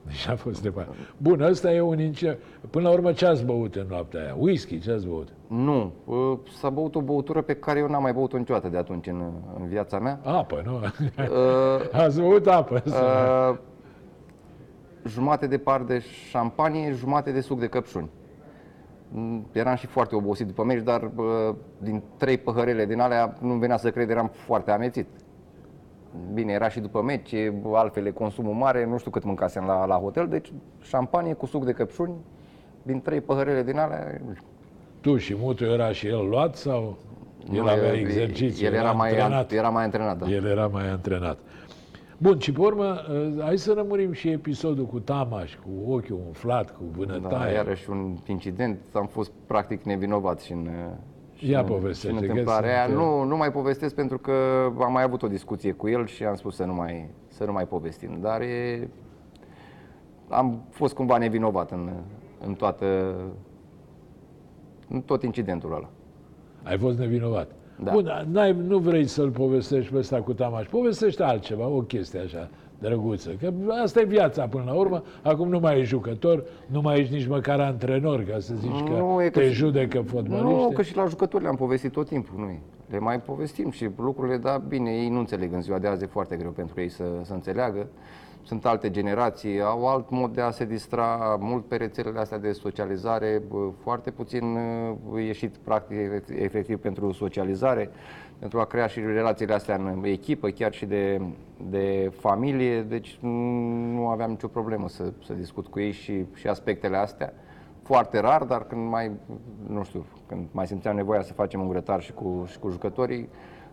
Deci a fost departe. Bun, ăsta e un ince... Până la urmă, ce ați băut în noaptea aia? Whisky, ce ați băut? Nu, uh, s-a băut o băutură pe care eu n-am mai băut-o niciodată de atunci în, în viața mea. Apă, nu? Uh, ați băut apă. uh, jumate de par de șampanie, jumate de suc de căpșuni. Mm, Eram și foarte obosit după meci, dar uh, din trei păhărele din alea nu venea să cred, eram foarte amețit. Bine, era și după meci, altfel e consumul mare, nu știu cât mâncasem la, la hotel, deci șampanie cu suc de căpșuni, din trei păhărele din alea, Tu și Mutu era și el luat sau el nu, avea el- exerciții? El era, mai, antrenat? era mai antrenat, da. El era mai antrenat. Bun, și pe urmă, uh, hai să rămârim și episodul cu Tamaș, cu ochiul umflat, cu Da, vânătaia. iarăși un incident, am fost practic nevinovat și în, și Ia în, povestește, și în că întâmplarea aia. sunt, uh, Nu, nu mai povestesc pentru că am mai avut o discuție cu el și am spus să nu mai, să nu mai povestim. Dar e, am fost cumva nevinovat în, în toată în tot incidentul ăla. Ai fost nevinovat. Da. Bun, n-ai, nu vrei să-l povestești pe ăsta cu Tamaș. Povestește altceva, o chestie așa drăguță. Că asta e viața până la urmă. Acum nu mai ești jucător, nu mai ești nici măcar antrenor, ca să zici că Nu, e că te și- judecă fotbaliști. Nu, că și la jucători le-am povestit tot timpul, nu Le mai povestim și lucrurile, da, bine, ei nu înțeleg în ziua de azi, e foarte greu pentru ei să, să înțeleagă. Sunt alte generații, au alt mod de a se distra, mult pe rețelele astea de socializare, bă, foarte puțin uh, ieșit practic efectiv pentru socializare, pentru a crea și relațiile astea în echipă, chiar și de, de familie, deci nu aveam nicio problemă să, să discut cu ei și, și aspectele astea. Foarte rar, dar când mai, nu știu, când mai simțeam nevoia să facem un grătar și cu, și cu jucătorii,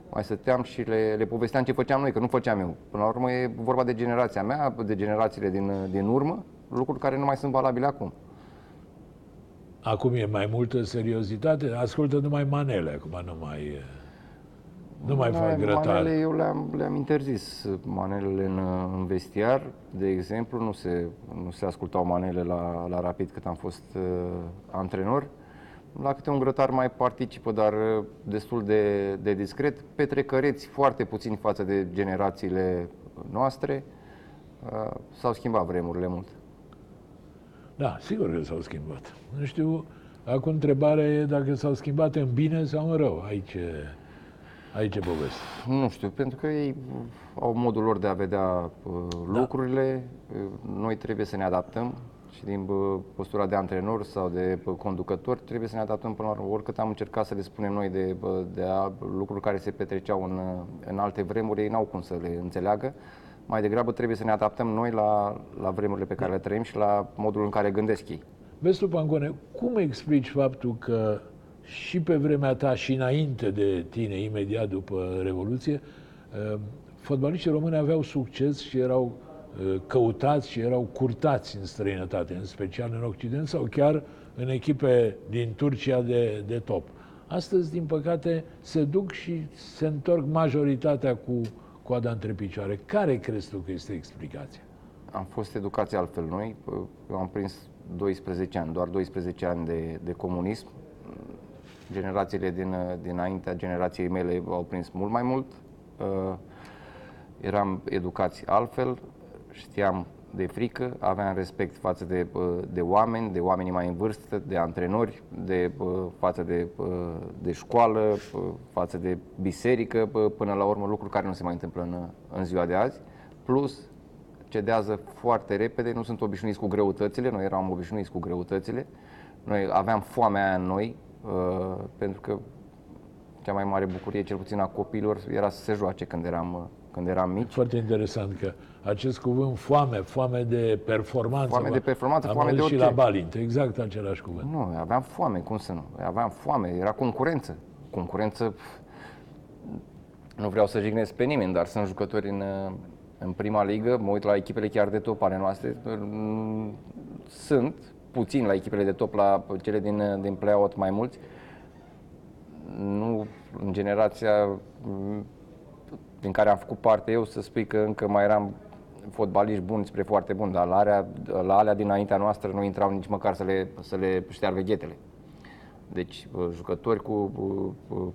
mai stăteam și le, le povesteam ce făceam noi, că nu făceam eu. Până la urmă e vorba de generația mea, de generațiile din, din urmă, lucruri care nu mai sunt valabile acum. Acum e mai multă seriozitate. Ascultă numai manele, acum nu mai, nu mai fac Manele grătare. eu le-am, le-am interzis manelele în, în vestiar, de exemplu, nu se, nu se ascultau manele la, la Rapid cât am fost uh, antrenor. La câte un grătar mai participă, dar uh, destul de, de discret. Petrecăreți foarte puțini față de generațiile noastre. Uh, s-au schimbat vremurile mult. Da, sigur că s-au schimbat. Nu știu, acum întrebarea e dacă s-au schimbat în bine sau în rău. Aici e, aici e poveste. Nu știu, pentru că ei au modul lor de a vedea uh, lucrurile. Uh, Noi trebuie să ne adaptăm și din uh, postura de antrenor sau de uh, conducător trebuie să ne adaptăm până la urmă. Oricât am încercat să le spunem noi de, uh, de a, lucruri care se petreceau în, uh, în alte vremuri, ei n-au cum să le înțeleagă. Mai degrabă trebuie să ne adaptăm noi la, la vremurile pe care le trăim și la modul în care gândesc ei. Vestu Pancone, cum explici faptul că și pe vremea ta și înainte de tine, imediat după Revoluție, uh, fotbaliștii români aveau succes și erau uh, căutați și erau curtați în străinătate, în special în Occident sau chiar în echipe din Turcia de, de top. Astăzi, din păcate, se duc și se întorc majoritatea cu coada între picioare. Care crezi tu că este explicația? Am fost educați altfel noi. Eu am prins 12 ani, doar 12 ani de, de comunism. Generațiile din, dinaintea generației mele au prins mult mai mult. Uh, Eram educați altfel, știam de frică, aveam respect față de, uh, de oameni, de oamenii mai în vârstă, de antrenori, de, uh, față de, uh, de școală, uh, față de biserică, uh, până la urmă lucruri care nu se mai întâmplă în, în ziua de azi. Plus, cedează foarte repede, nu sunt obișnuiți cu greutățile, noi eram obișnuiți cu greutățile. Noi aveam foamea aia în noi, uh, pentru că cea mai mare bucurie, cel puțin a copiilor, era să se joace când eram, uh, când eram mici. Foarte interesant că acest cuvânt foame, foame de performanță. Foame de performanță, am foame de auzit și orice. la Balint, exact același cuvânt. Nu, aveam foame, cum să nu? Aveam foame, era concurență. Concurență, pf, nu vreau să jignesc pe nimeni, dar sunt jucători în, uh, în prima ligă, mă uit la echipele chiar de top ale noastre, mm, sunt puțin la echipele de top, la cele din, uh, din play-out mai mulți, nu în generația mm, din care am făcut parte eu, să spui că încă mai eram fotbaliști buni spre foarte buni, dar la alea, la alea dinaintea noastră nu intrau nici măcar să le, să le șteargă ghetele. Deci uh, jucători cu uh, uh,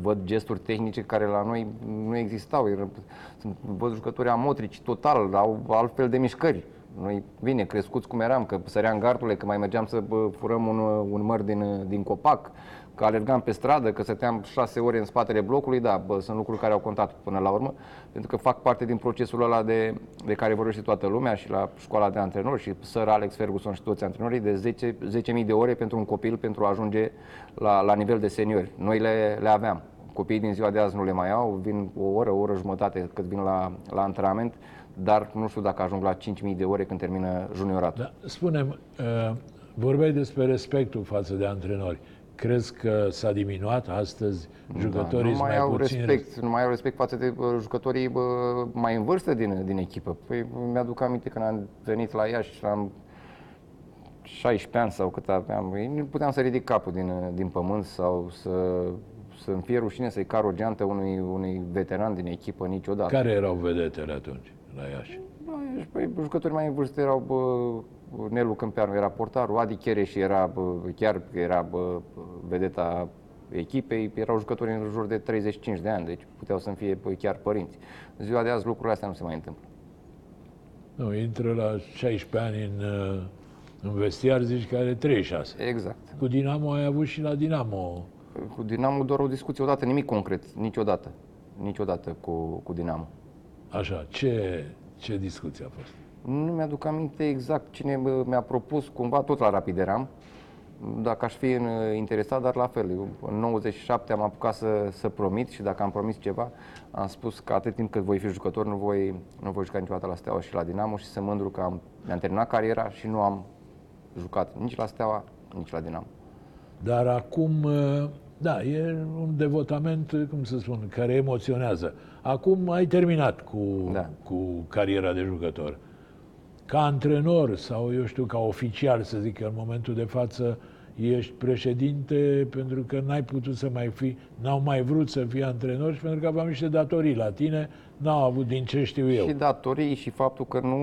văd gesturi tehnice care la noi nu existau. Era- Sunt, văd jucători amotrici total, au altfel de mișcări. Noi, bine, crescuți cum eram, că săream gardule, că mai mergeam să bă, furăm un, un măr din, din copac, că alergam pe stradă, că stăteam șase ore în spatele blocului, da, bă, sunt lucruri care au contat până la urmă, pentru că fac parte din procesul ăla de, de care vorbește toată lumea și la școala de antrenori și Sir Alex Ferguson și toți antrenorii de 10 10.000 de ore pentru un copil pentru a ajunge la, la nivel de seniori. Noi le, le aveam. Copiii din ziua de azi nu le mai au, vin o oră, o oră jumătate cât vin la, la antrenament, dar nu știu dacă ajung la 5.000 de ore când termină junioratul. Da, spunem, uh, vorbeai despre respectul față de antrenori. Crezi că s-a diminuat astăzi jucătorii Da, nu sunt mai mai au puțin respect, nu mai au respect față de bă, jucătorii bă, mai în vârstă din, din echipă. Păi mi-aduc aminte când am venit la Iași și am 16 ani sau cât aveam, ei nu puteam să ridic capul din, din pământ sau să să-mi fie rușine să-i car o geantă unui, unui veteran din echipă niciodată. Care erau vedetele atunci la Iași? Da, și, păi, jucători mai în vârstă erau bă, Nelu Câmpeanu era portarul, Adi Chereș era bă, chiar era bă, vedeta echipei, erau jucători în jur de 35 de ani, deci puteau să-mi fie bă, chiar părinți. În ziua de azi lucrurile astea nu se mai întâmplă. Nu, intră la 16 ani în, uh, în vestiar, zici că are 36. Exact. Cu Dinamo ai avut și la Dinamo. Cu Dinamo doar o discuție odată, nimic concret, niciodată. Niciodată cu, cu Dinamo. Așa, ce, ce discuție a fost? Nu mi-aduc aminte exact cine bă, mi-a propus, cumva tot la Rapid eram, dacă aș fi în- interesat, dar la fel. Eu, în 97 am apucat să, să promit și dacă am promis ceva, am spus că atât timp cât voi fi jucător, nu voi, nu voi juca niciodată la Steaua și la Dinamo și sunt mândru că am, mi-am terminat cariera și nu am jucat nici la Steaua, nici la Dinamo. Dar acum, uh, da, e un devotament, cum să spun, care emoționează. Acum ai terminat cu, Da. cu cariera de jucător. Ca antrenor sau, eu știu, ca oficial, să zic că în momentul de față ești președinte pentru că n-ai putut să mai fi, n-au mai vrut să fii antrenor și pentru că aveam niște datorii la tine, n-au avut din ce știu eu. Și datorii și faptul că nu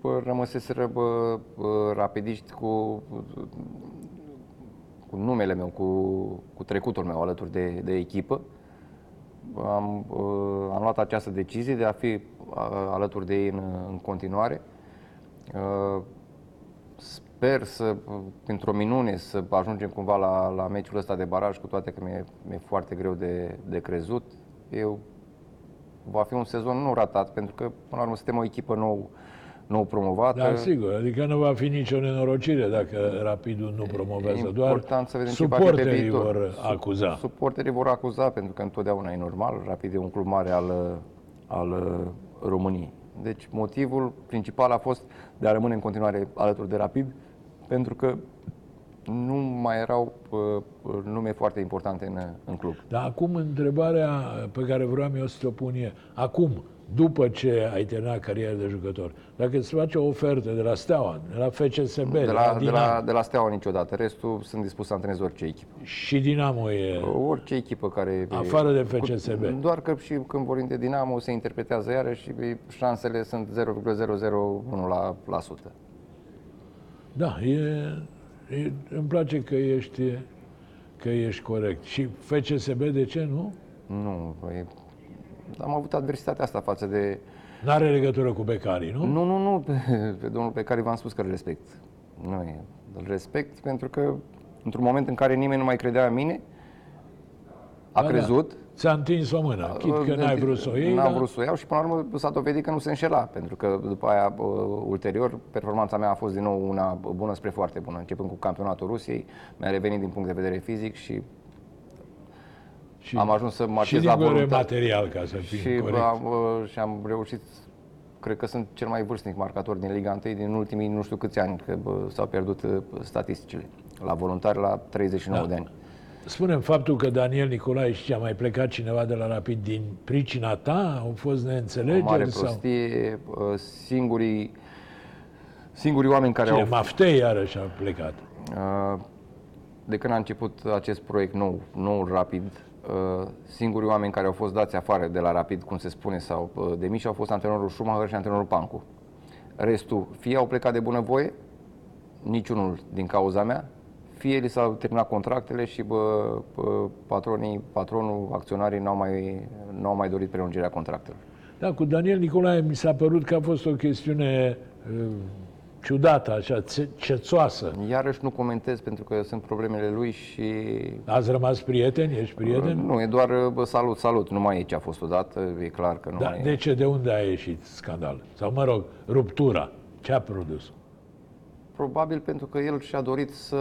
bă, rămăseseră bă, bă, rapidiști cu cu numele meu, cu, cu trecutul meu alături de, de echipă. Am, uh, am luat această decizie de a fi uh, alături de ei în, în continuare. Uh, sper să, printr-o minune, să ajungem cumva la, la meciul ăsta de baraj, cu toate că mi-e, mi-e foarte greu de, de crezut. Eu va fi un sezon nu ratat, pentru că, până la urmă, suntem o echipă nou, nou promovată. Da, sigur, adică nu va fi nicio nenorocire dacă Rapidul nu promovează, E doar important să vedem ce va fi pe suporterii viitor. vor acuza. Suporterii vor acuza, pentru că întotdeauna e normal. Rapid e un club mare al, al României. Deci motivul principal a fost de a rămâne în continuare alături de Rapid, pentru că nu mai erau uh, nume foarte importante în, în club. Dar acum întrebarea pe care vreau eu să te-o pun e, acum, după ce ai terminat cariera de jucător, dacă îți face o ofertă de la Steaua, de la FCSB, De la, de, Dinamo, la, de la Steaua niciodată. Restul sunt dispus să antrenez orice echipă. și Dinamo e... Orice echipă care... Afară de FCSB. Cu, doar că și când vorbim de Dinamo se interpretează iarăși și șansele sunt 0,001%. Da, e, e, îmi place că ești, că ești corect. Și FCSB, de ce nu? Nu, e, am avut adversitatea asta față de... N-are legătură cu becarii, nu? Nu, nu, nu, pe, pe domnul pe care v-am spus că îl respect. Nu e. Îl respect pentru că într-un moment în care nimeni nu mai credea în mine, a Da, crezut, Da. Ți-a întins o mână. Chit că n-ai vrut să o iei, N-am dar vrut să o iau și până la urmă s-a dovedit că nu se înșela, pentru că după aia, uh, ulterior, performanța mea a fost din nou una bună spre foarte bună. Începând cu campionatul Rusiei, mi-a revenit din punct de vedere fizic și și, am ajuns să și marchez din la vedere voluntate. material, ca să fim Și corect. am, uh, și am reușit, cred că sunt cel mai vârstnic marcator din Liga 1 din ultimii nu știu câți ani, că bă, s-au pierdut uh, statisticile. La voluntari la 39 Da. de ani. Spunem faptul că Daniel Nicolae și a mai plecat cineva de la Rapid din pricina ta? Au fost O mare neînțelegeri? Sau... prostie, uh, singurii, singurii oameni care Cine? au Maftei iarăși a plecat. Uh, De când a început acest proiect nou, nou Rapid, uh, singurii oameni care au fost dați afară de la Rapid, cum se spune, sau uh, demiși, au fost antrenorul Schumacher și antrenorul Pancu. Restul, fie au plecat de bunăvoie, niciunul din cauza mea, fie li s-au terminat contractele și bă, bă, patronii, patronul, acționarii n-au mai, n-au mai dorit prelungirea contractelor. Da, cu Daniel Nicolae mi s-a părut că a fost o chestiune uh, ciudată, așa, țe- cețoasă. Iarăși nu comentez pentru că sunt problemele lui și Ați rămas prieteni? Ești prieten? Nu, e doar bă, salut, salut, nu mai e ce a fost odată, e clar că nu Da, mai e. de ce? De unde a ieșit scandal? Sau, mă rog, ruptura. Ce a produs? Probabil pentru că el și-a dorit să,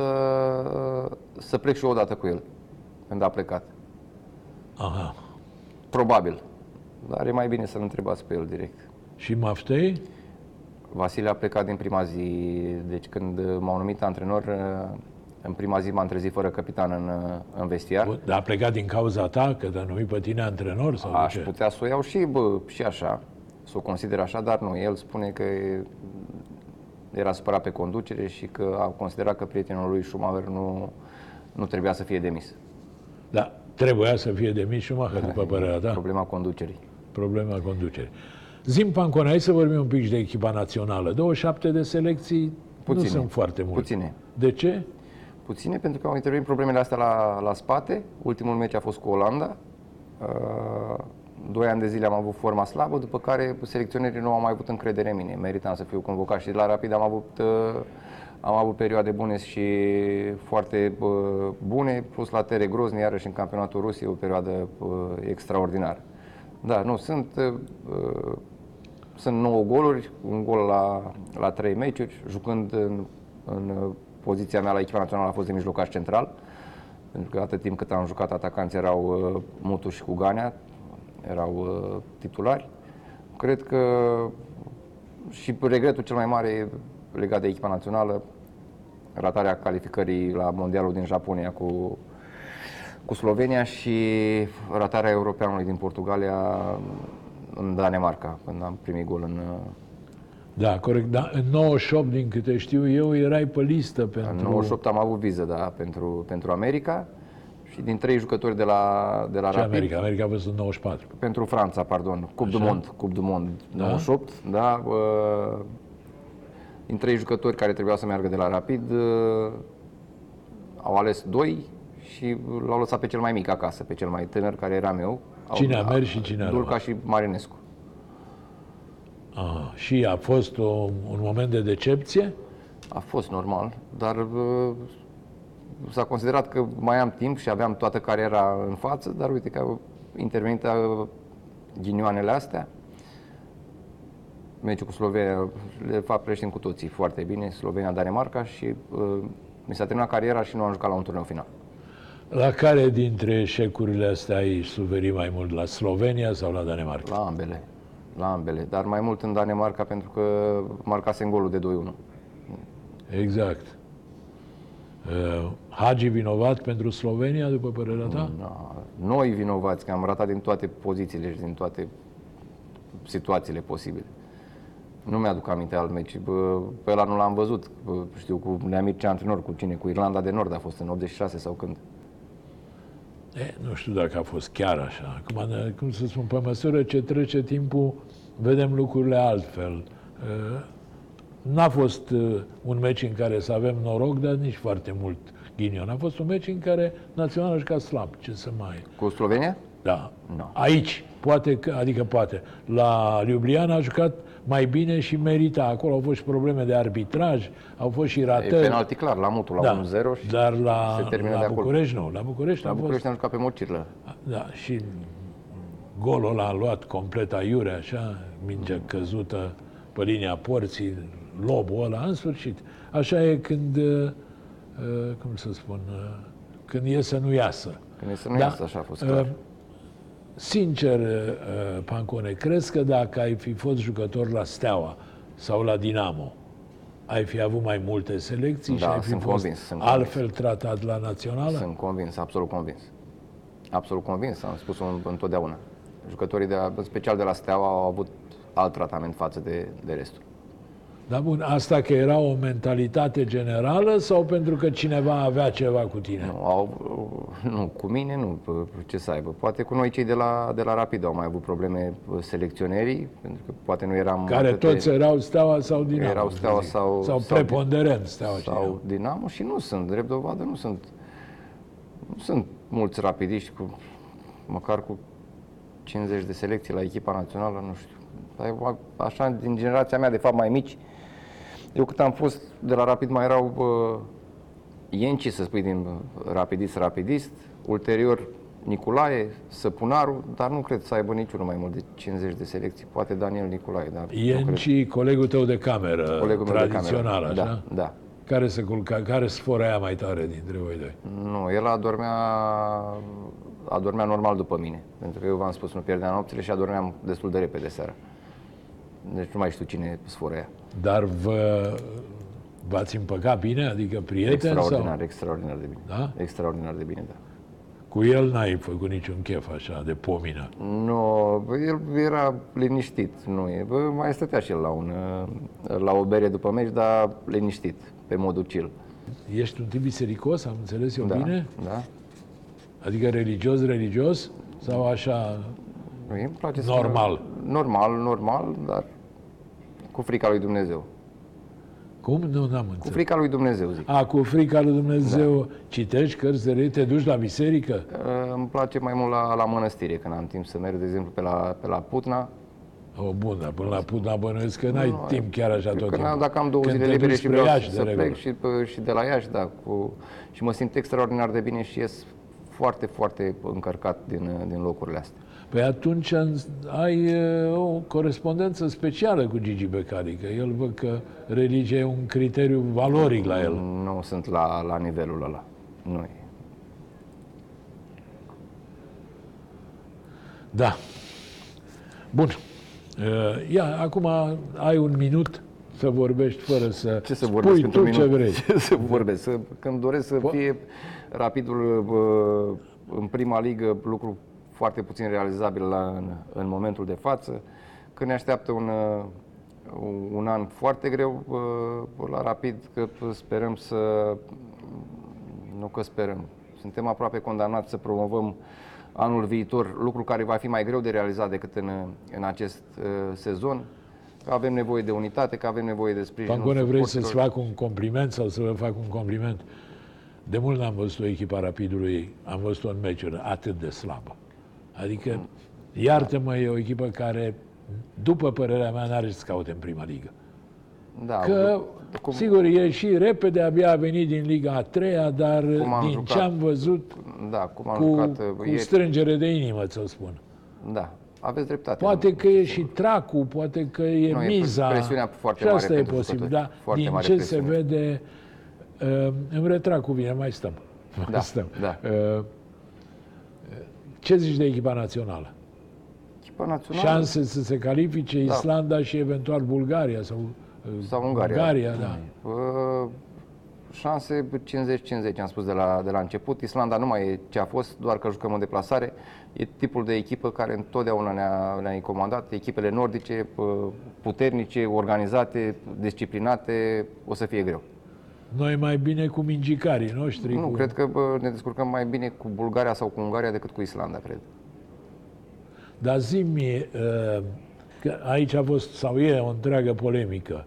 să plec și eu odată cu el, când a plecat. Aha. Probabil. Dar e mai bine să-l întrebați pe el direct. Și Maftei? Vasile a plecat din prima zi, deci când m-au numit antrenor, în prima zi m-am trezit fără capitan în, în vestiar. Bun, Dar a plecat din cauza ta, că te-a numit pe tine antrenor? Sau de Aș ce? putea să o iau și, bă, și așa, să o consider așa, dar nu. El spune că era supărat pe conducere și că a considerat că prietenul lui Schumacher nu, nu trebuia să fie demis. Da, trebuia să fie demis Schumacher, după părerea ta. Problema conducerii. Problema conducerii. Zim Pancona, hai să vorbim un pic și de echipa națională. 27 de selecții Puține. nu sunt foarte multe. Puține. De ce? Puține pentru că au intervenit problemele astea la, la spate. Ultimul meci a fost cu Olanda. Uh, Doi ani de zile am avut forma slabă, după care selecționerii nu au mai avut încredere în mine. Meritam să fiu convocat și la Rapid am avut, uh, am avut perioade bune și foarte uh, bune, plus la Tere Grozni, iarăși în campionatul Rusiei, o perioadă uh, extraordinară. Da, nu, sunt, uh, sunt 9 goluri, un gol la, la 3 meciuri, jucând în, în uh, poziția mea la echipa națională a fost de mijlocaș central, pentru că atât timp cât am jucat atacanți erau uh, Mutuș și Cuganea, erau uh, titulari. Cred că și regretul cel mai mare legat de echipa națională, ratarea calificării la Mondialul din Japonia cu, cu Slovenia și ratarea europeanului din Portugalia în Danemarca, când am primit gol în, uh, Da, corect. Da, în 98, din câte știu eu, erai pe listă pentru... În 98 am avut viză, da, pentru, pentru America și din trei jucători de la, de la Ce Rapid, America? America a fost în 94. pentru Franța, pardon, Cup du Așa. Monde, Cup du Monde, Da. 98, da, uh, din trei jucători care trebuiau să meargă de la Rapid, uh, au ales doi și l-au lăsat pe cel mai mic acasă, pe cel mai tânăr, care eram eu. Au- Cine a mers și cine a Dulca rămas? și Marinescu. Ah, și a fost o, un moment de decepție? A fost normal, dar uh, s-a considerat că mai am timp și aveam toată cariera în față, dar uite că au intervenit uh, ghinioanele astea. Meciul cu Slovenia, de fapt preștim cu toții foarte bine, Slovenia-Danemarca și uh, mi s-a terminat cariera și nu am jucat la un turneu final. La care dintre eșecurile astea ai suferit mai mult? La Slovenia sau la Danemarca? La ambele, la ambele, dar mai mult în Danemarca pentru că marcasem golul de 2-1. Exact. Uh, Hagi vinovat pentru Slovenia, după părerea ta? Da, noi vinovați că am ratat din toate pozițiile și din toate situațiile posibile. Nu mi-aduc aminte alt meci. Bă, Pe ăla nu l-am văzut. Bă, Știu cu Neamir ce antrenor, cu cine? Cu Irlanda de Nord a fost în 86 sau când. E, nu știu dacă a fost chiar așa. Acum, ne- cum să spun, pe măsură ce trece timpul, vedem lucrurile altfel. Uh, N-a fost uh, un meci în care să avem noroc, dar nici foarte mult ghinion. A fost un meci în care naționalul a jucat slab. Ce să mai... Cu Slovenia? Da. Nu. Aici, poate, că, adică poate. La Ljubljana a jucat mai bine și merita. Acolo au fost și probleme de arbitraj, au fost și E ratări. penalti clar, la Mutu, la da, 1-0 și dar la, se termină la de acolo. București nu. La București la a fost București am jucat pe Mocirlă. da, și golul ăla a luat complet aiure, așa, mingea căzută pe linia porții, lobul ăla, în sfârșit. Așa e când, uh, uh, cum să spun, uh, când e să nu iasă. Când e să nu Da. iasă, așa a fost clar. Uh, Sincer, uh, Pancone, crezi că dacă ai fi fost jucător la Steaua sau la Dinamo, ai fi avut mai multe selecții și Da, ai fi sunt fost convins, sunt convins. altfel tratat la națională? Sunt convins, absolut convins. Absolut convins, am spus-o în- întotdeauna. Jucătorii, de, în special de la Steaua, au avut alt tratament față de, de restul. Da, bun, asta că era o mentalitate generală sau pentru că cineva avea ceva cu tine? Nu, au, nu, cu mine nu, p- ce să aibă. Poate cu noi cei de la, de la Rapid au mai avut probleme uh, selecționerii, pentru că poate nu eram Care atât de- toți erau Steaua sau Dinamo? Erau să Steaua zic. sau- Sau sau- preponderent Steaua și Dinamo. sau Dinamo și nu sunt, drept dovadă, nu sunt. Nu sunt mulți rapidiști cu măcar cu 50 de selecții la echipa națională, nu știu. Dar așa, din generația mea, de fapt, mai mici, eu cât am fost de la Rapid, mai erau uh, Ienci, să spui, din uh, rapidist, rapidist, ulterior Nicolae, Săpunaru, dar nu cred să aibă niciunul mai mult de 50 de selecții, poate Daniel Nicolae, dar nu cred. Ienci, colegul tău de cameră, Colegul meu de tradițional, cameră. așa? Da, da. Care se culca, care sforea mai tare dintre voi doi? Nu, el adormea, adormea normal după mine. Pentru că eu v-am spus, nu pierdeam nopțile și adormeam destul de repede seara. Deci nu mai știu cine sforea. Dar vă, v-ați împăcat bine? Adică prieten Extraordinar, sau? extraordinar de bine. Da? Extraordinar de bine, da. Cu el n-ai făcut niciun chef așa, de pomină. Nu, bă, el era liniștit, nu e. Bă, mai stătea și el la, un, la o bere după meci, dar liniștit, pe modul chill. Ești un tip bisericos, am înțeles eu Da, bine? da. Adică religios, religios? Sau așa, Mie îmi place să- Normal. Normal, normal, dar cu frica lui Dumnezeu. cum? Nu, n-am Cu înțeles. frica lui Dumnezeu, zic. A, cu frica lui Dumnezeu, citești cărți de rei, te duci la biserică? Uh, Îmi place mai mult la, la mănăstire, când am timp să merg, de exemplu, pe la, pe la Putna. O, bun, dar până la Putna bănuiesc că n-ai timp chiar așa tot Că timpul. dacă am două Când zile te libere duci și spre vreau Iași, de să regulă. plec și, pe- și de la Iași, da, cu, și mă simt extraordinar de bine și ies foarte, foarte încărcat din, din locurile astea. Păi atunci ai e, o corespondență specială cu Gigi Becali, că el văd că religia e un criteriu valoric la el. Nu sunt la, la nivelul ăla. Nu e. Da. Bun. Uh, Ia, acum ai un minut să vorbești fără să Ce să spui vorbesc tu într-un ce minut? vrei. Ce să vorbesc? Să, când doresc să fie rapidul bă, în prima ligă, lucru foarte puțin realizabil la, în, în momentul de față, că ne așteaptă un, uh, un an foarte greu bă, la rapid, că sperăm să... Nu că sperăm. Suntem aproape condamnați să promovăm anul viitor, lucru care va fi mai greu de realizat decât în, în acest uh, sezon. Că avem nevoie de unitate, că avem nevoie de sprijin. Pancone, vrei să-ți fac un compliment sau să vă fac un compliment? De mult n-am văzut o echipă a Rapidului, am văzut-o în meciuri atât de slabă. Adică, iartă-mă, e o echipă care, după părerea mea, n-are să caute în prima ligă. Da, Că, cum, sigur, e și repede, abia a venit din Liga a treia, dar Cum am din jucat ce am văzut, da, cum am cu, jucat uh, cu ieri, strângere de inimă, ți-o spun. da, aveți dreptate. Poate că e și tracul, poate că e Nu, e miza. presiunea foarte și mare asta e pentru posibil, jucători. dar Foarte din mare ce presiune. se vede, uh, îmi retrag cu bine, mai stăm. Mai Da, stăm. da. Uh, ce zici de echipa națională? Echipa națională Șanse să se califice Da. Islanda și eventual Bulgaria sau, uh, Sau Ungaria. Ungaria da. Uh, șanse 50-50, am spus de la, de la început. Islanda nu mai e ce a fost, doar că jucăm în deplasare. E tipul de echipă care întotdeauna ne-a, ne-a comandat. Echipele nordice, uh, puternice, organizate, disciplinate, o să fie greu. Noi mai bine cu mingicarii noștri. Nu, cu... cred că bă, ne descurcăm mai bine cu Bulgaria sau cu Ungaria decât cu Islanda, cred. Dar zi-mi, uh, că aici a fost, sau e o întreagă polemică.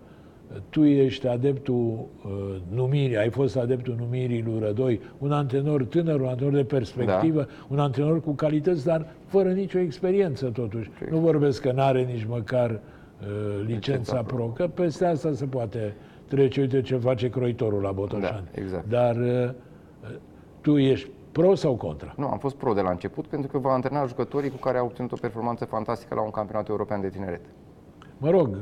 Tu ești adeptul uh, numirii, ai fost adeptul numirii lui Rădoi, un antrenor tânăr, un antrenor de perspectivă, da. un antrenor cu calități, dar fără nicio experiență totuși. Nu vorbesc că n-are nici măcar uh, licența, Licența pro, că peste asta se poate trece. Uite ce face croitorul la Botoșani. Da, exact. Dar uh, tu ești pro sau contra? Nu, am fost pro de la început pentru că va antrena jucătorii cu care au obținut o performanță fantastică la un campionat european de tineret. Mă rog,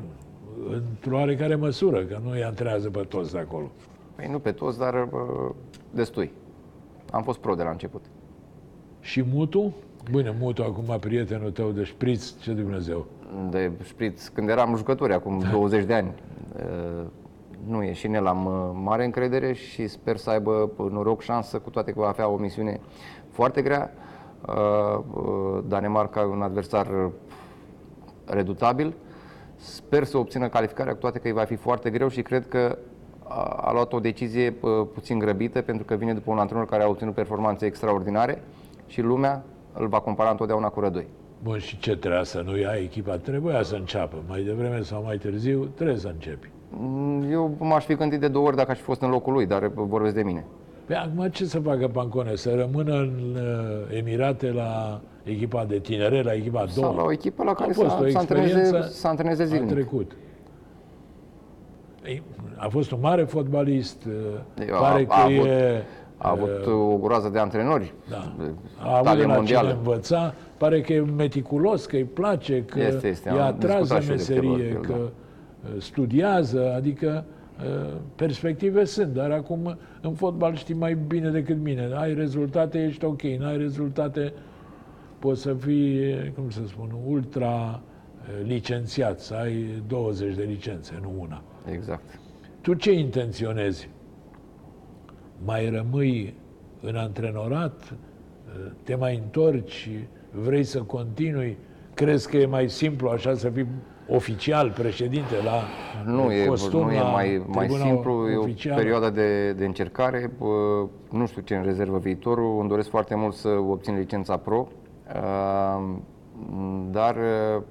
într-o oarecare măsură, că nu îi antrează pe toți de acolo. Păi nu pe toți, dar bă, destui. Am fost pro de la început. Și Mutu? Bine, Mutu, acum prietenul tău de șpriț, ce Dumnezeu. De șpriț, când eram jucători, acum 20 de ani. Uh, Nu e și în el am uh, mare încredere și sper să aibă uh, noroc, șansă, cu toate că va avea o misiune foarte grea. Uh, uh, Danemarca e un adversar uh, redutabil. Sper să obțină calificarea, cu toate că îi va fi foarte greu și cred că a, a luat o decizie uh, puțin grăbită, pentru că vine după un antrenor care a obținut performanțe extraordinare și lumea îl va compara întotdeauna cu Rădoi. Bun, și ce trebuia să nu ia echipa? Trebuia să înceapă. Mai devreme sau mai târziu, trebuie să începi. Mm, Eu m-aș fi gândit de două ori dacă aș fi fost în locul lui, dar uh, vorbesc de mine. Pe acum ce să facă Pancone? Să rămână în uh, Emirate la echipa de tinere, la echipa a doua? Sau la o echipă la care A fost să, o să, antreneze, experiență să antreneze a zilnic. trecut. Ei, A fost un mare fotbalist, uh, Eu, pare a- a că avut- e... A avut o groază de antrenori. Da. de A avut de talie la mondială. cine învăța, pare că e meticulos, că îi place, că Este, este. e Am atras discutat de și eu de câteva meserie, ori cu el, că uh, studiază, adică uh, perspective sunt, dar acum în fotbal știi mai bine decât mine. Ai rezultate, ești ok, n-ai rezultate, poți să fii, cum să spun, ultra uh, licențiat, să ai 20 de licențe, nu una. Exact. Tu ce intenționezi? Mai rămâi în antrenorat? Te mai întorci? Vrei să continui? Crezi că e mai simplu așa să fii oficial președinte la Nu e, costum, nu e la mai, mai tribuna simplu, e o oficială? perioadă de, de încercare. Bă, Nu știu ce în rezervă viitorul. Îmi doresc foarte mult să obțin licența pro, uh, dar uh,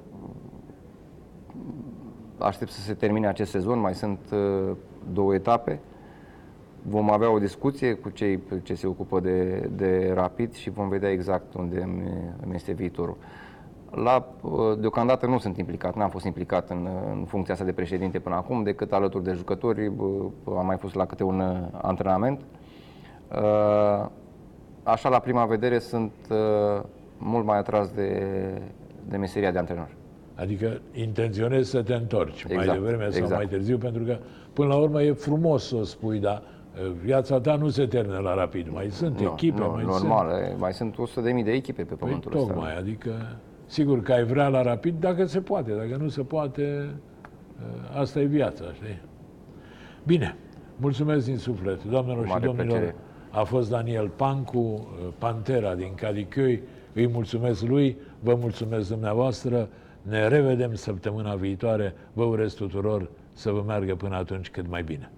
aștept să se termine acest sezon. Mai sunt uh, două etape. Vom avea o discuție cu cei ce se ocupă de, de rapid și vom vedea exact unde îmi, îmi este viitorul. La, deocamdată nu sunt implicat, n-am fost implicat în, în funcția asta de președinte până acum, decât alături de jucători, bă, am mai fost la câte un uh, antrenament. Uh, Așa, la prima vedere, sunt uh, mult mai atras de, de meseria de antrenor. Adică intenționezi să te întorci mai Exact, devreme sau exact. mai târziu, pentru că până la urmă e frumos să o spui, dar uh, viața ta nu se termină la rapid. Mai sunt echipe, nu, mai normal, sunt... e, mai sunt 100.000 de echipe pe Păi, pământul tocmai, ăsta. adică sigur că ai vrea la rapid dacă se poate, dacă nu se poate, ă, asta e viața, știi? Bine, mulțumesc din suflet, doamnelor și Mare domnilor. plăcere. A fost Daniel Pancu, ă, Pantera din Cadicăi, îi mulțumesc lui, vă mulțumesc dumneavoastră, ne revedem săptămâna viitoare, vă urez tuturor să vă meargă până atunci cât mai bine.